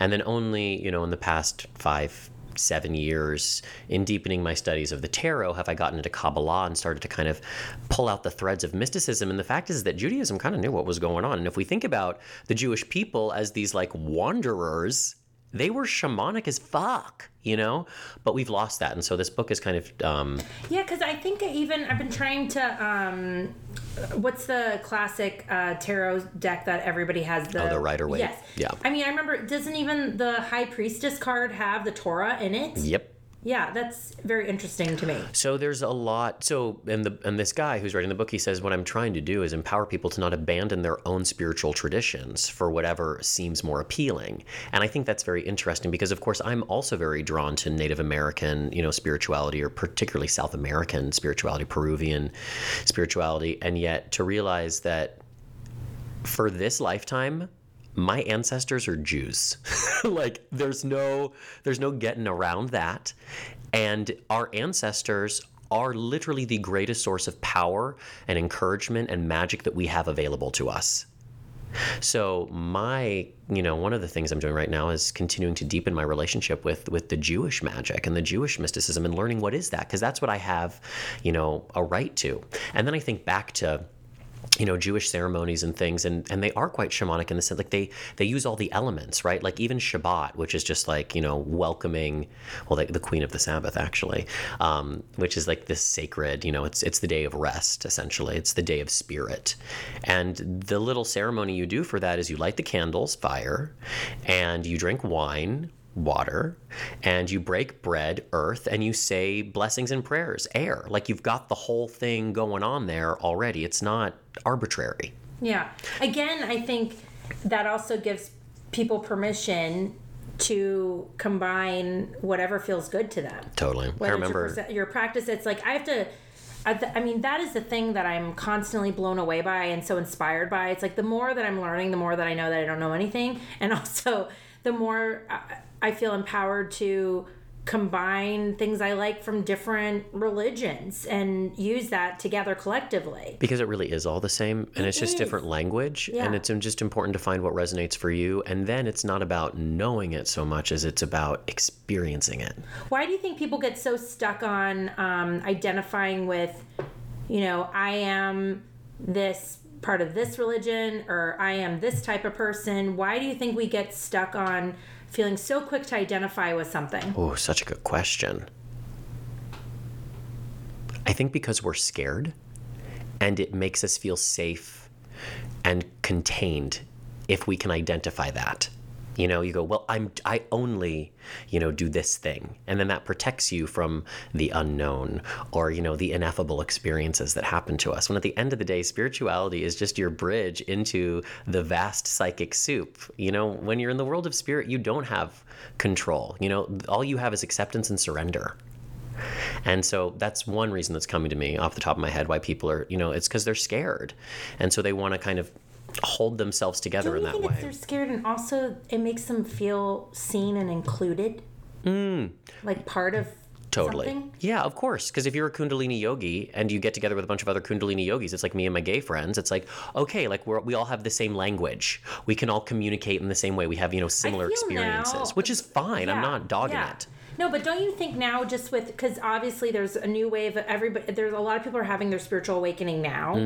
And then only, you know, in the past five, seven years in deepening my studies of the tarot have I gotten into Kabbalah and started to kind of pull out the threads of mysticism. And the fact is that Judaism kind of knew what was going on. And if we think about the Jewish people as these like wanderers, they were shamanic as fuck, you know? But we've lost that. And so this book is kind of, um, Yeah, because I think even I've been trying to. um What's the classic uh, tarot deck that everybody has? The, Oh, the Rider-Waite. Yes. Yeah. I mean, I remember. Doesn't even the High Priestess card have the Torah in it? yep. Yeah, that's very interesting to me. So there's a lot. So and the and this guy who's writing the book, he says what I'm trying to do is empower people to not abandon their own spiritual traditions for whatever seems more appealing. And I think that's very interesting because of course I'm also very drawn to Native American, you know, spirituality or particularly South American spirituality, Peruvian spirituality, and yet to realize that for this lifetime my ancestors are Jews. like there's no there's no getting around that. And our ancestors are literally the greatest source of power and encouragement and magic that we have available to us. So my, you know, one of the things I'm doing right now is continuing to deepen my relationship with with the Jewish magic and the Jewish mysticism and learning what is that because that's what I have, you know, a right to. And then I think back to you know Jewish ceremonies and things, and and they are quite shamanic in the sense like they they use all the elements, right? Like even Shabbat, which is just like you know welcoming, well, like the Queen of the Sabbath actually, um, which is like this sacred, you know, it's it's the day of rest essentially. It's the day of spirit, and the little ceremony you do for that is you light the candles, fire, and you drink wine water and you break bread earth and you say blessings and prayers air like you've got the whole thing going on there already it's not arbitrary Yeah. Again, I think that also gives people permission to combine whatever feels good to them. totally i remember your, practice, it's like I have to. I, I mean, that is the thing that I'm constantly blown away by and so inspired by. It's like the more that I'm learning, the more that I know that I don't know anything, and also the more uh, I, feel empowered to combine things I like from different religions and use that together collectively. because it really is all the same and it's just is. different language and it's just important to find what resonates for you and then it's not about knowing it so much as it's about experiencing it Why do you think people get so stuck on um, identifying with, you know, I am this part of this religion or I am this type of person? Why do you think we get stuck on feeling so quick to identify with something? oh such a good question i think because we're scared and it makes us feel safe and contained if we can identify that you know you go well i'm i only you know do this thing. And then that protects you from the unknown or you know the ineffable experiences that happen to us. When at the end of the day spirituality is just your bridge into the vast psychic soup. You know when you're in the world of spirit you don't have control. You know all you have is acceptance and surrender. And so that's one reason that's coming to me off the top of my head why people are, you know, it's because they're scared. And so they want to kind of hold themselves together in that way. they're scared and also it makes them feel seen and included? Mm. Like part of. Totally. something? Yeah, of course. Because if you're a Kundalini yogi and you get together with a bunch of other Kundalini yogis, it's like me and my gay friends. It's like, okay, like we're, we all have the same language. We can all communicate in the same way. We have, you know, similar experiences, now- which is fine. I'm not dogging yeah. it. No, but don't you think now, just with because obviously there's a new wave. Of everybody, there's a lot of people are having their spiritual awakening now,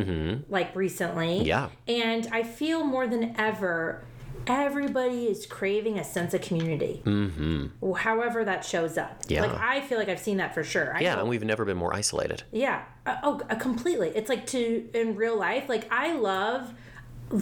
like recently. Mm-hmm. Yeah. And I feel more than ever, everybody is craving a sense of community. Mm-hmm. However that shows up. Yeah. Like I feel like I've seen that for sure. I Yeah, know- and we've never been more isolated. yeah. Uh, oh, uh, completely. It's like to in real life. Like I love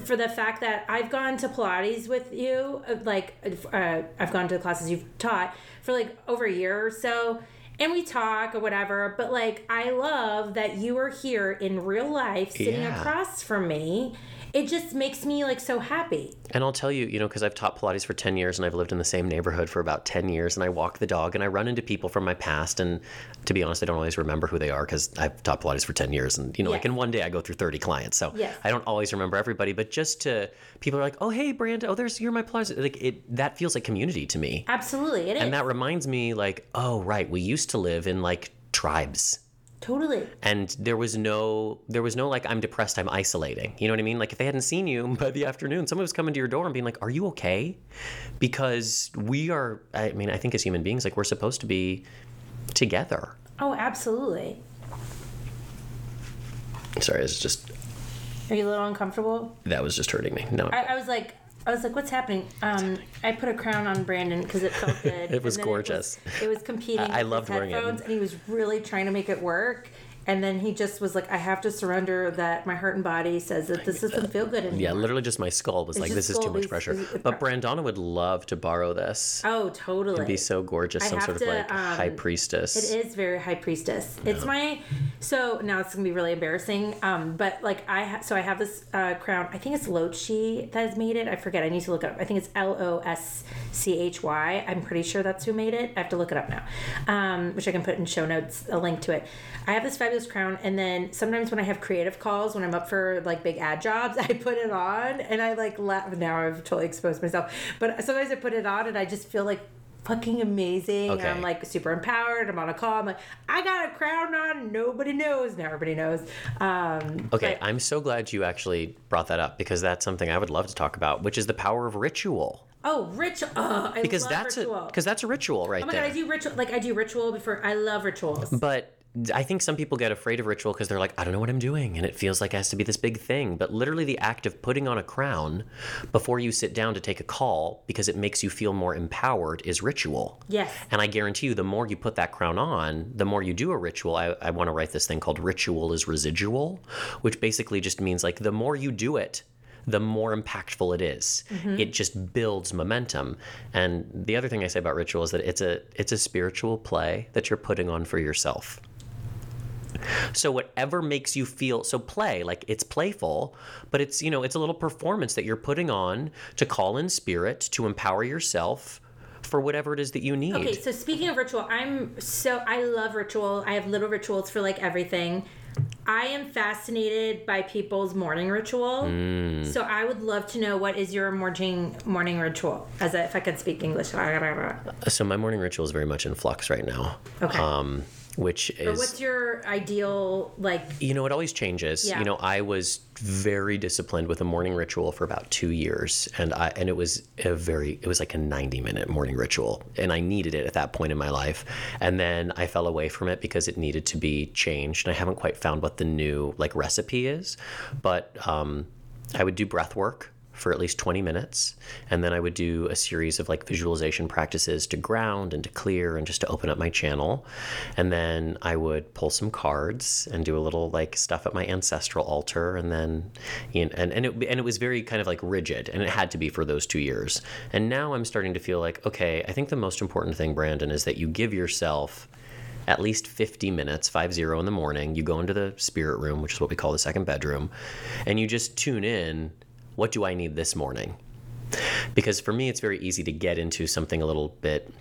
for the fact that I've gone to Pilates with you. uh, Like uh, I've gone to the classes you've taught for like over a year or so. And we talk or whatever, but like I love that you are here in real life sitting Yeah. across from me. It just makes me like so happy. And I'll tell you, you know, because I've taught Pilates for 10 years and I've lived in the same neighborhood for about 10 years and I walk the dog and I run into people from my past. And to be honest, I don't always remember who they are because I've taught Pilates for 10 years. And, you know, like in one day I go through 30 clients. So Yes. I don't always remember everybody. But just to, people are like, oh, hey, Brand, oh, there's, you're my Pilates. Like, it, that feels like community to me. Absolutely, it is. And that reminds me, like, oh, right, we used to live in like tribes totally. and there was no there was no like i'm depressed i'm isolating you know what i mean like if they hadn't seen you by the afternoon someone was coming to your door and being like are you okay because we are i mean i think as human beings like we're supposed to be together Oh, absolutely. sorry it's just Are you a little uncomfortable? that was just hurting me no I, I was like, I was like, what's happening? Um, I put a crown on Brandon because it felt good. It was gorgeous. It was, it was competing. I- I loved wearing it. and he was really trying to make it work. And then he just was like, I have to surrender that my heart and body says that this doesn't feel good anymore. yeah literally just my skull was like this is too much pressure is- but Brandana would love to borrow this Oh, totally. It'd be so gorgeous I some sort of like um, high priestess It is very high priestess. It's my so now it's gonna be really embarrassing. Um, but like I ha- so I have this uh, crown. I think it's Loschy that has made it. I forget. I need to look it up. I think it's L O S C H Y. I'm pretty sure that's who made it. I have to look it up now, um, which I can put in show notes a link to it. I have this fabulous crown, and then sometimes when I have creative calls, when I'm up for like big ad jobs, I put it on and I like laugh. Now I've totally exposed myself, but sometimes I put it on and I just feel like fucking amazing. Okay. I'm like super empowered. I'm on a call. I'm like, I got a crown on. Nobody knows. Now everybody knows. Um, Okay, but- I'm so glad you actually brought that up because that's something I would love to talk about, which is the power of ritual. oh, ritual. I Because love that's ritual. a because that's a ritual right oh my there. god, I do ritual. Like I do ritual before. I love rituals. but I think some people get afraid of ritual because they're like, I don't know what I'm doing. And it feels like it has to be this big thing. But literally, the act of putting on a crown before you sit down to take a call because it makes you feel more empowered is ritual. Yes. And I guarantee you, the more you put that crown on, the more you do a ritual. I, I want to write this thing called ritual is residual, which basically just means like the more you do it, the more impactful it is. Mm-hmm. It just builds momentum. And the other thing I say about ritual is that it's a it's a spiritual play that you're putting on for yourself. So whatever makes you feel so play like it's playful, but it's you know it's a little performance that you're putting on to call in spirit to empower yourself for whatever it is that you need. Okay, so speaking of ritual, I'm so I love ritual. I have little rituals for like everything. I am fascinated by people's morning ritual. Mm. So I would love to know what is your morning morning ritual? As if I could speak English. So my morning ritual is very much in flux right now. Okay. Um, which is What's your ideal like? you know it always changes Yeah. you know i was very disciplined with a morning ritual for about two years and i and it was a very it was like a 90 minute morning ritual and i needed it at that point in my life and then i fell away from it because it needed to be changed and i haven't quite found what the new like recipe is but um, i would do breath work for at least 20 minutes. And then i would do a series of like visualization practices to ground and to clear and just to open up my channel. And then i would pull some cards and do a little like stuff at my ancestral altar. And then you know, and, and, it, and it was very kind of like rigid and it had to be for those two years. And now i'm starting to feel like okay i think the most important thing brandon is that you give yourself at least 50 minutes, 5 0 in the morning. You go into the spirit room, which is what we call the second bedroom, and you just tune in what do I need this morning? Because for me, it's very easy to get into something a little bit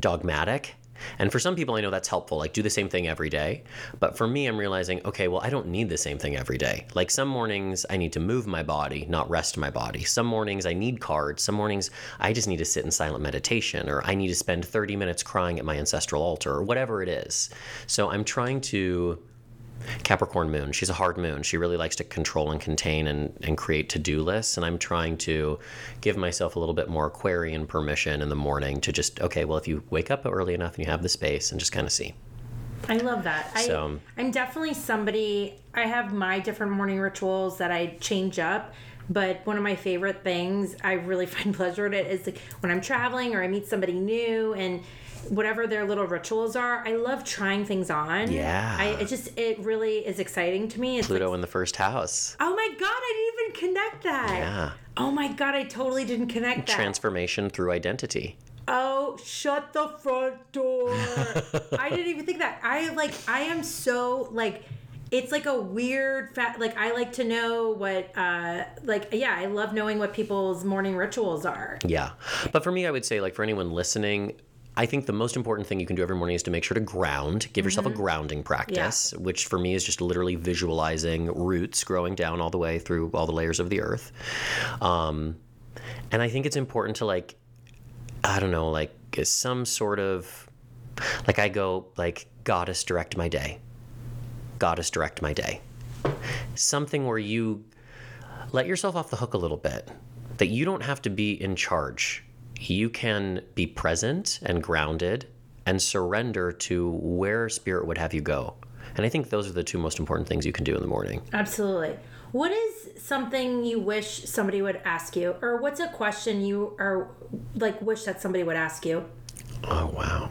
dogmatic. And for some people, I know that's helpful, like do the same thing every day. But for me, I'm realizing, okay, well, I don't need the same thing every day. Like some mornings, I need to move my body, not rest my body. Some mornings, I need cards. Some mornings, I just need to sit in silent meditation, or I need to spend 30 minutes crying at my ancestral altar, or whatever it is. So I'm trying to Capricorn moon. She's a hard moon. She really likes to control and contain and, and create to do lists. And I'm trying to give myself a little bit more Aquarian permission in the morning to just, okay, well, if you wake up early enough and you have the space and just kind of see. I love that. So- I, I'm definitely somebody. I have my different morning rituals that I change up. But one of my favorite things I really find pleasure in it is like when I'm traveling or I meet somebody new and whatever their little rituals are. I love trying things on. Yeah. I it just it really is exciting to me. It's Pluto like, in the first house. oh my god, I didn't even connect that. Yeah. Oh my god, I totally didn't connect that. Transformation through identity. Oh, shut the front door. I didn't even think that. I like I am so like it's like a weird fat like I like to know what uh like yeah, I love knowing what people's morning rituals are. Yeah. But for me, I would say, like, for anyone listening, I think the most important thing you can do every morning is to make sure to ground, give yourself a grounding practice, which for me is just literally visualizing roots growing down all the way through all the layers of the earth. Um, and I think it's important to, like, I don't know, like, some sort of, like, I go, like, goddess direct my day. Goddess direct my day. Something where you let yourself off the hook a little bit, that you don't have to be in charge. You can be present and grounded and surrender to where spirit would have you go. And I think those are the two most important things you can do in the morning. Absolutely. What is something you wish somebody would ask you or what's a question you or like wish that somebody would ask you? Oh, wow.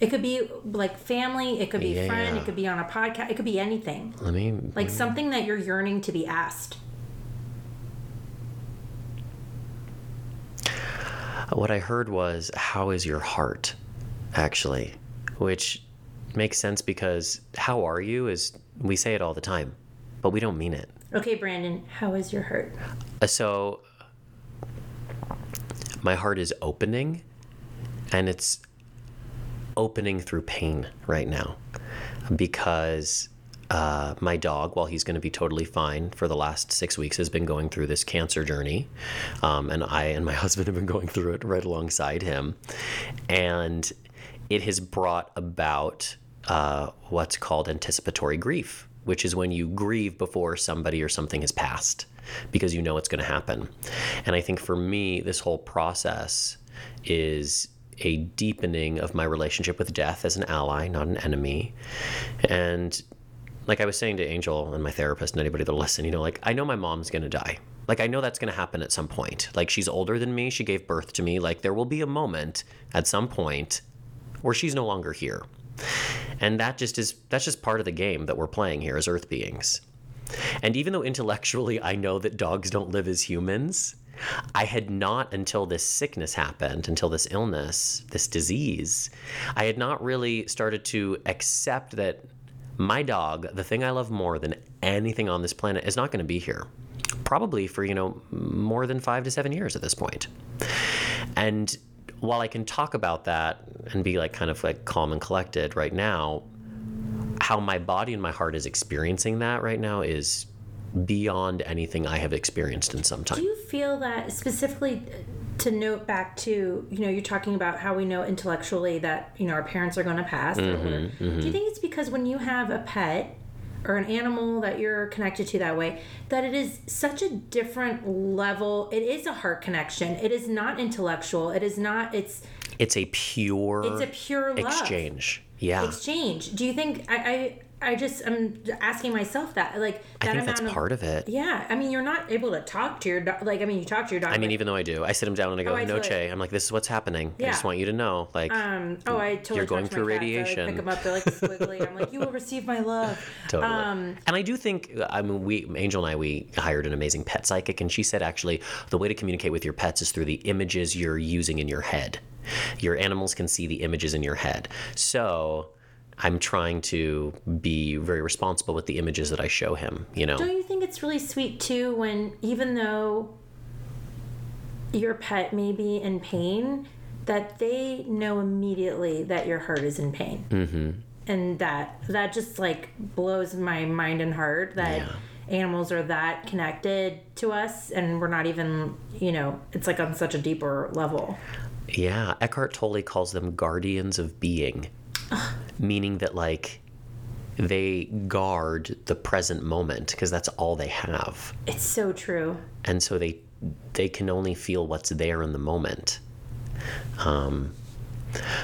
It could be like family, it could be Yeah. friend, it could be on a podcast, it could be anything. Let me. Like something that you're yearning to be asked. What I heard was, How is your heart? Actually, which makes sense because how are you is, we say it all the time, but we don't mean it. Okay, Brandon, how is your heart? Uh, So, my heart is opening, and it's opening through pain right now because uh, my dog, while he's going to be totally fine for the last six weeks, has been going through this cancer journey. Um, and I and my husband have been going through it right alongside him. And it has brought about uh, what's called anticipatory grief, which is when you grieve before somebody or something has passed because you know it's going to happen. And I think for me, this whole process is a deepening of my relationship with death as an ally, not an enemy. And like I was saying to Angel and my therapist and anybody that'll listen, you know, like I know my mom's gonna die. Like I know that's gonna happen at some point. Like she's older than me, she gave birth to me. Like there will be a moment at some point where she's no longer here. And that just is that's just part of the game that we're playing here as earth beings. And even though intellectually I know that dogs don't live as humans, I had not until this sickness happened, until this illness, this disease, I had not really started to accept that my dog, the thing I love more than anything on this planet, is not going to be here. Probably for, you know, more than five to seven years at this point. And while I can talk about that and be like kind of like calm and collected right now, how my body and my heart is experiencing that right now is beyond anything I have experienced in some time. Do you feel that specifically to note back to, you know, you're talking about how we know intellectually that, you know, our parents are going to pass. Mm-hmm, Do you think it's because when you have a pet or an animal that you're connected to that way, that it is such a different level? It is a heart connection. It is not intellectual. It is not, it's, It's a pure it's a pure love. exchange. Yeah. exchange. Do you think I, I I just I'm asking myself that like I that think that's of part of it. yeah. I mean, you're not able to talk to your dog. Like I mean, you talk to your dog. I mean, even though I do, I sit him down and I go, Oh, I "Noche." I'm like, "This is what's happening. I just want you to know." Like, um. Oh, I totally You're going through cats. I, radiation. like, pick them up. They're like squiggly. I'm like, you will receive my love. Totally. Um. and I do think, I mean, we, Angel and I, we hired an amazing pet psychic, and she said actually the way to communicate with your pets is through the images you're using in your head. Your animals can see the images in your head. So I'm trying to be very responsible with the images that I show him, you know? Don't you think it's really sweet too when even though your pet may be in pain, that they know immediately that your heart is in pain. Mm-hmm. And that that just like blows my mind and heart that Yeah. animals are that connected to us and we're not even you know it's like on such a deeper level. Yeah, Eckhart Tolle calls them guardians of being, meaning that like they guard the present moment because that's all they have, It's so true. and so they they can only feel what's there in the moment. Um,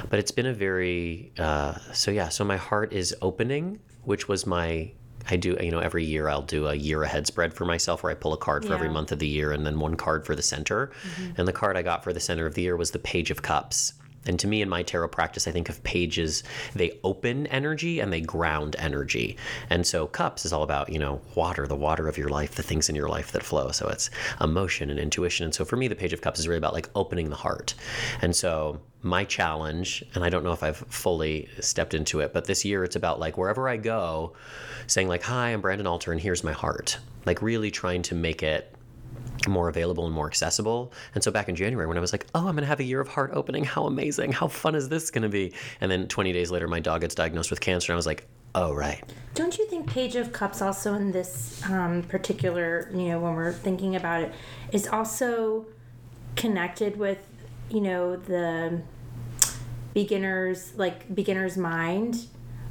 but it's been a very uh, so yeah. So my heart is opening, which was my. I do, you know, every year I'll do a year ahead spread for myself where I pull a card for every month of the year and then one card for the center. And the card I got for the center of the year was the Page of Cups. And to me, in my tarot practice, I think of pages, they open energy and they ground energy. And so cups is all about, you know, water, the water of your life, the things in your life that flow. So it's emotion and intuition. And so for me, the Page of Cups is really about like opening the heart. And so my challenge, and I don't know if I've fully stepped into it, but this year it's about like wherever I go, saying like, hi, I'm Brandon Alter and here's my heart. Like really trying to make it more available and more accessible. And so back in January, when I was like, oh, I'm going to have a year of heart opening, how amazing, how fun is this going to be? And then 20 days later, my dog gets diagnosed with cancer, and I was like, oh, right. Don't you think Page of Cups also in this um, particular, you know, when we're thinking about it, is also connected with, you know, the beginner's like beginner's mind,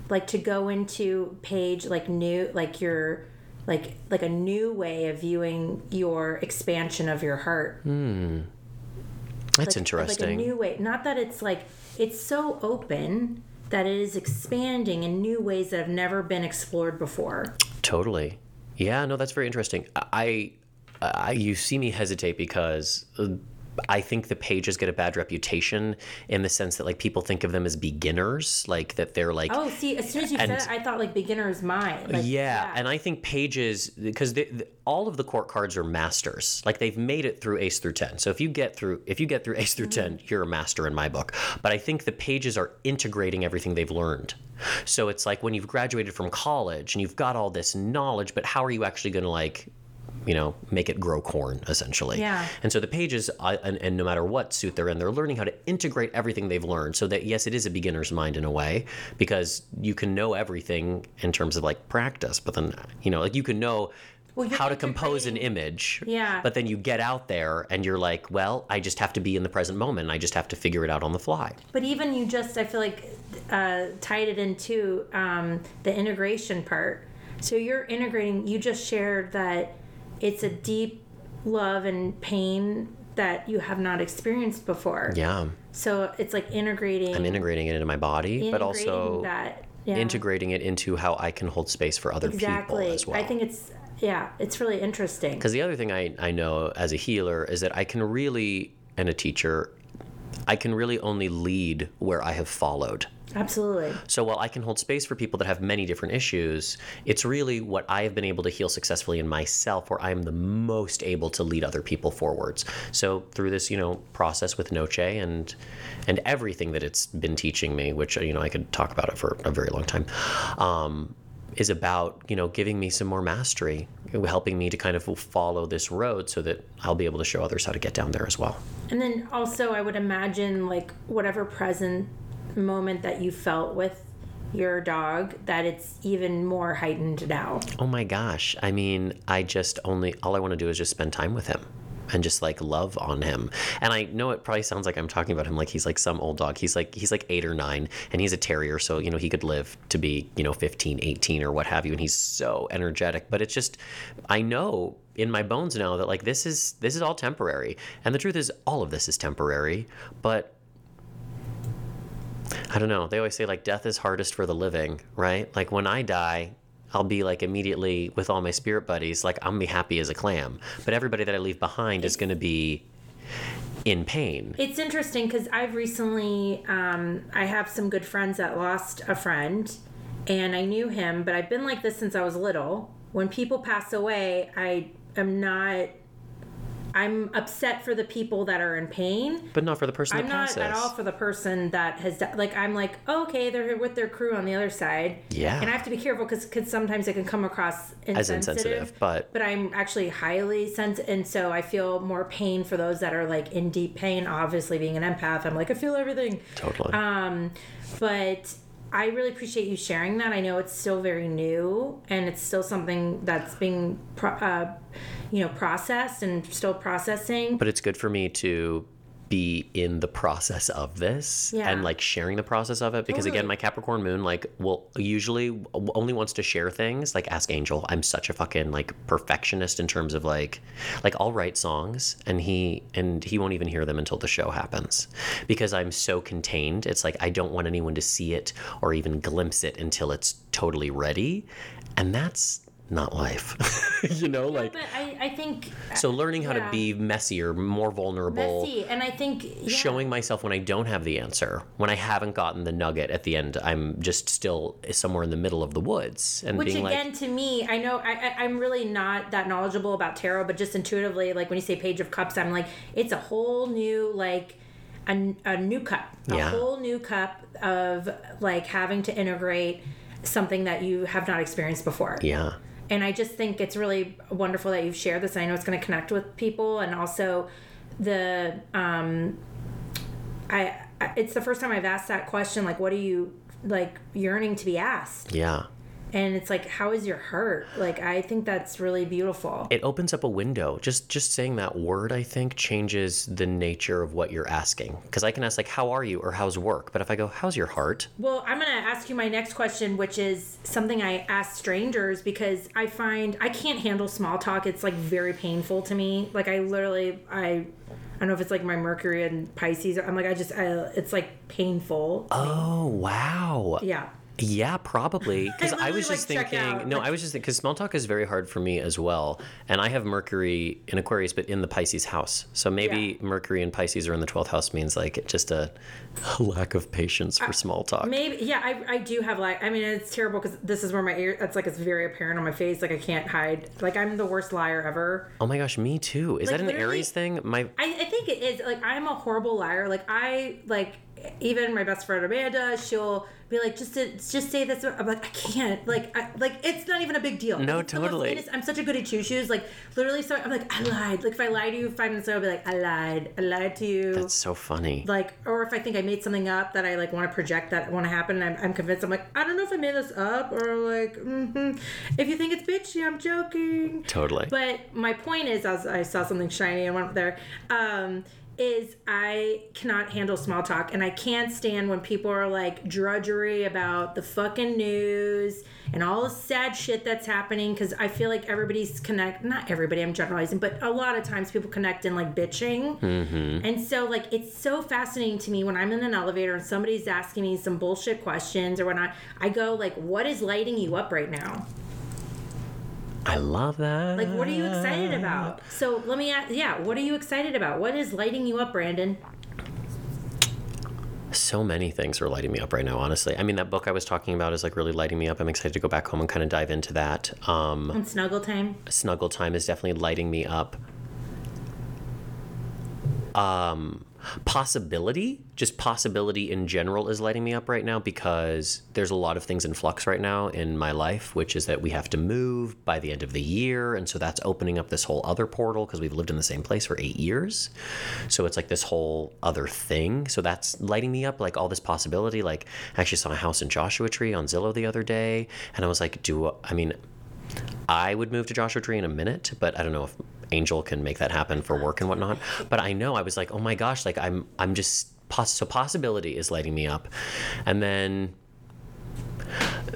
like to go into page like new, like your, like like a new way of viewing your expansion of your heart. That's like, interesting. Like a new way. Not that it's like it's so open that it is expanding in new ways that have never been explored before. Totally. Yeah, no, that's very interesting. I, I you see me hesitate because uh, I think the pages get a bad reputation in the sense that like people think of them as beginners, like that they're like Oh, see, as soon as you And- said it, I thought like beginner's mind. Like, yeah, and I think pages because all of the court cards are masters. Like they've made it through ace through ten. So if you get through if you get through ace through mm-hmm. ten, you're a master in my book. But I think the pages are integrating everything they've learned. So it's like when you've graduated from college and you've got all this knowledge, but how are you actually going to like you know, make it grow corn essentially. Yeah. And so the pages, uh, and, and no matter what suit they're in, they're learning how to integrate everything they've learned. So that yes, it is a beginner's mind in a way because you can know everything in terms of like practice, but then you know, like you can know. Well, how to compose an image, Yeah. But then you get out there and you're like, well, I just have to be in the present moment. I just have to figure it out on the fly. But even you just, I feel like, uh, tied it into um, the integration part. So you're integrating. You just shared that it's a deep love and pain that you have not experienced before. Yeah. So it's like integrating. I'm integrating it into my body, but also that. Yeah. integrating it into how I can hold space for other exactly. people as well. I think it's yeah, it's really interesting. Because the other thing I, I know as a healer is that I can really, and a teacher, I can really only lead where I have followed. Absolutely. So while I can hold space for people that have many different issues, it's really what I have been able to heal successfully in myself where I am the most able to lead other people forwards. So through this, you know, process with Noche and and everything that it's been teaching me, which you know I could talk about it for a very long time, um, is about you know giving me some more mastery, helping me to kind of follow this road so that I'll be able to show others how to get down there as well. And then also, I would imagine like whatever present moment that you felt with your dog, that it's even more heightened now. Oh my gosh. I mean, I just only, all I want to do is just spend time with him and just like love on him. And I know it probably sounds like I'm talking about him like he's like some old dog. He's like, he's like eight or nine and he's a terrier. So, you know, he could live to be, you know, 15, 18 or what have you. And he's so energetic. But it's just, I know in my bones now that like this is, this is all temporary. And the truth is, all of this is temporary. But I don't know. They always say like death is hardest for the living, right? Like when I die, I'll be like immediately with all my spirit buddies, like I'm gonna be happy as a clam. But everybody that I leave behind is gonna be in pain. It's interesting because I've recently, um, I have some good friends that lost a friend, and I knew him, but I've been like this since I was little. When people pass away, I am not. I'm upset for the people that are in pain. But not for the person I'm that not passes. at all for the person that has like I'm like oh, okay they're with their crew on the other side Yeah. and I have to be careful because sometimes it can come across insensitive, As insensitive, but- but I'm actually highly sensitive and so I feel more pain for those that are like in deep pain obviously being an empath I'm like I feel everything Totally. um but I really appreciate you sharing that. I know it's still very new and it's still something that's being, pro- uh, you know, processed and still processing. but it's good for me to be in the process of this Yeah. and like sharing the process of it because again my capricorn moon like will usually only wants to share things. Like ask angel. I'm such a fucking like perfectionist in terms of like like i'll write songs and he and he won't even hear them until the show happens because i'm so contained. It's like i don't want anyone to see it or even glimpse it until it's totally ready. And that's not life you know like but I, I think so learning how to be messier, more vulnerable, messy, and I think yeah, showing myself when I don't have the answer, when I haven't gotten the nugget at the end, I'm just still somewhere in the middle of the woods and Which again, like, to me, I know I, I, I'm really not that knowledgeable about tarot, but just intuitively, like when you say Page of Cups, I'm like, it's a whole new like a, a new cup, a Yeah. whole new cup of like having to integrate something that you have not experienced before. yeah, And I just think it's really wonderful that you've shared this. I know it's going to connect with people, and also the um, I, it's the first time I've asked that question. Like, what are you like yearning to be asked? yeah. And it's like how is your heart like i think that's really beautiful It opens up a window. Just just saying that word, I think, changes the nature of what you're asking. Because I can ask like, "How are you?" or "How's work?" But if I go, "How's your heart?" well i'm going to ask you my next question which is something i ask strangers because i find i can't handle small talk it's like very painful to me like i literally i I don't know if it's like my Mercury and Pisces. I'm like, I just, I, it's like painful. Oh wow. yeah. Yeah, probably. Because I, literally, was just like, thinking. No, I was just because small talk is very hard for me as well, and I have Mercury in Aquarius, but in the Pisces house. So maybe Mercury and Pisces are in the twelfth house means like just a, a lack of patience for uh, small talk. Maybe, yeah, I, I do have like, I mean, it's terrible because this is where my ear, that's like, it's very apparent on my face. Like, I can't hide. Like, I'm the worst liar ever. oh my gosh, me too. Is Like, that an Aries thing? My I, I think it is like I'm a horrible liar. Like I like even my best friend Amanda, she'll be like, just to, just say this. I'm like, I can't. Like, I, like it's not even a big deal. No, totally. I'm such a goody two shoes. Like literally, so I'm like, I lied. Like if I lie to you five minutes ago, I'll be like, I lied. I lied to you. that's so funny. like, or if I think I made something up that I like want to project that want to happen, I'm, I'm convinced. I'm like, I don't know if I made this up or like, hmm if you think it's bitchy, I'm joking. Totally. But my point is, as I saw something shiny I went there, um, is I cannot handle small talk and I can't stand when people are like drudgery about the fucking news and all the sad shit that's happening because I feel like everybody's connect not everybody I'm generalizing but a lot of times people connect in like bitching. Mm-hmm. And so like it's so fascinating to me when I'm in an elevator and somebody's asking me some bullshit questions or when I I go like what is lighting you up right now I love that. like what are you excited about so let me ask yeah what are you excited about what is lighting you up Brandon So many things are lighting me up right now, honestly. I mean, that book I was talking about is like really lighting me up. I'm excited to go back home and kind of dive into that. Um, on snuggle time Snuggle Time is definitely lighting me up. Um, possibility, just possibility in general, is lighting me up right now because there's a lot of things in flux right now in my life, which is that we have to move by the end of the year. And so that's opening up this whole other portal because we've lived in the same place for eight years. So it's like this whole other thing. So that's lighting me up, like all this possibility. Like, I actually saw a house in Joshua Tree on Zillow the other day. And I was like, do I mean, I would move to Joshua Tree in a minute, but I don't know if Angel can make that happen for work and whatnot. But I know I was like, oh my gosh, like I'm I'm just so possibility is lighting me up, and then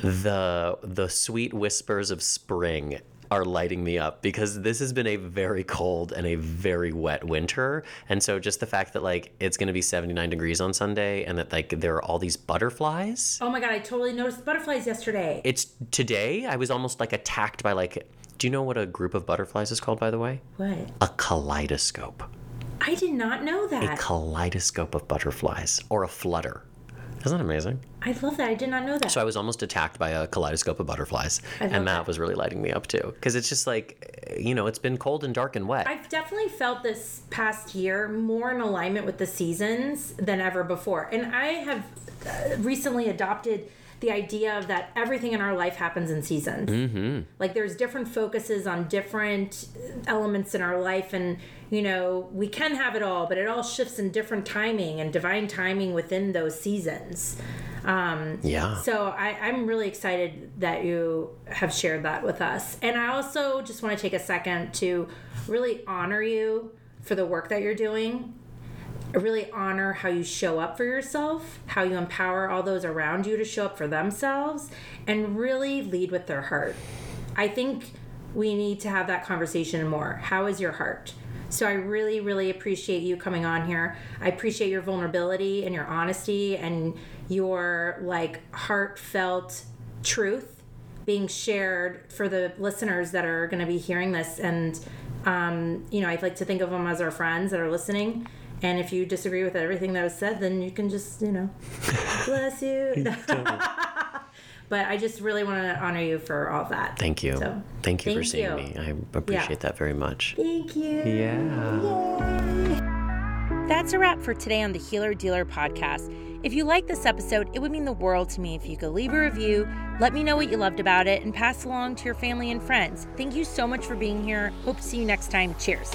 the the sweet whispers of spring are lighting me up because this has been a very cold and a very wet winter and so just the fact that like it's going to be 79 degrees on sunday and that like there are all these butterflies Oh my god, I totally noticed butterflies yesterday. it's today i was almost like attacked by like do you know what a group of butterflies is called by the way what? a kaleidoscope I did not know that. a kaleidoscope of butterflies or a flutter isn't that amazing I love that. I did not know that. so i was almost attacked by a kaleidoscope of butterflies and that, that. was really lighting me up too because it's just like you know it's been cold and dark and wet I've definitely felt this past year more in alignment with the seasons than ever before. And I have uh, recently adopted the idea of that everything in our life happens in seasons. Mm-hmm. Like there's different focuses on different elements in our life, and you know we can have it all, but it all shifts in different timing and divine timing within those seasons. Um, yeah so I, I'm really excited that you have shared that with us. And I also just want to take a second to really honor you for the work that you're doing. Really honor how you show up for yourself, how you empower all those around you to show up for themselves, and really lead with their heart. I think we need to have that conversation more. How is your heart? So I really, really appreciate you coming on here. I appreciate your vulnerability and your honesty and your like heartfelt truth being shared for the listeners that are going to be hearing this. And, um, you know, I'd like to think of them as our friends that are listening. And if you disagree with everything that was said, then you can just, you know, bless you. but I just really want to honor you for all that. thank you So, thank you for seeing you. me i appreciate that very much Thank you. yeah That's a wrap for today on the Healer Dealer podcast. If you like this episode, it would mean the world to me if you could leave a review, let me know what you loved about it, and pass along to your family and friends. Thank you so much for being here. Hope to see you next time. Cheers.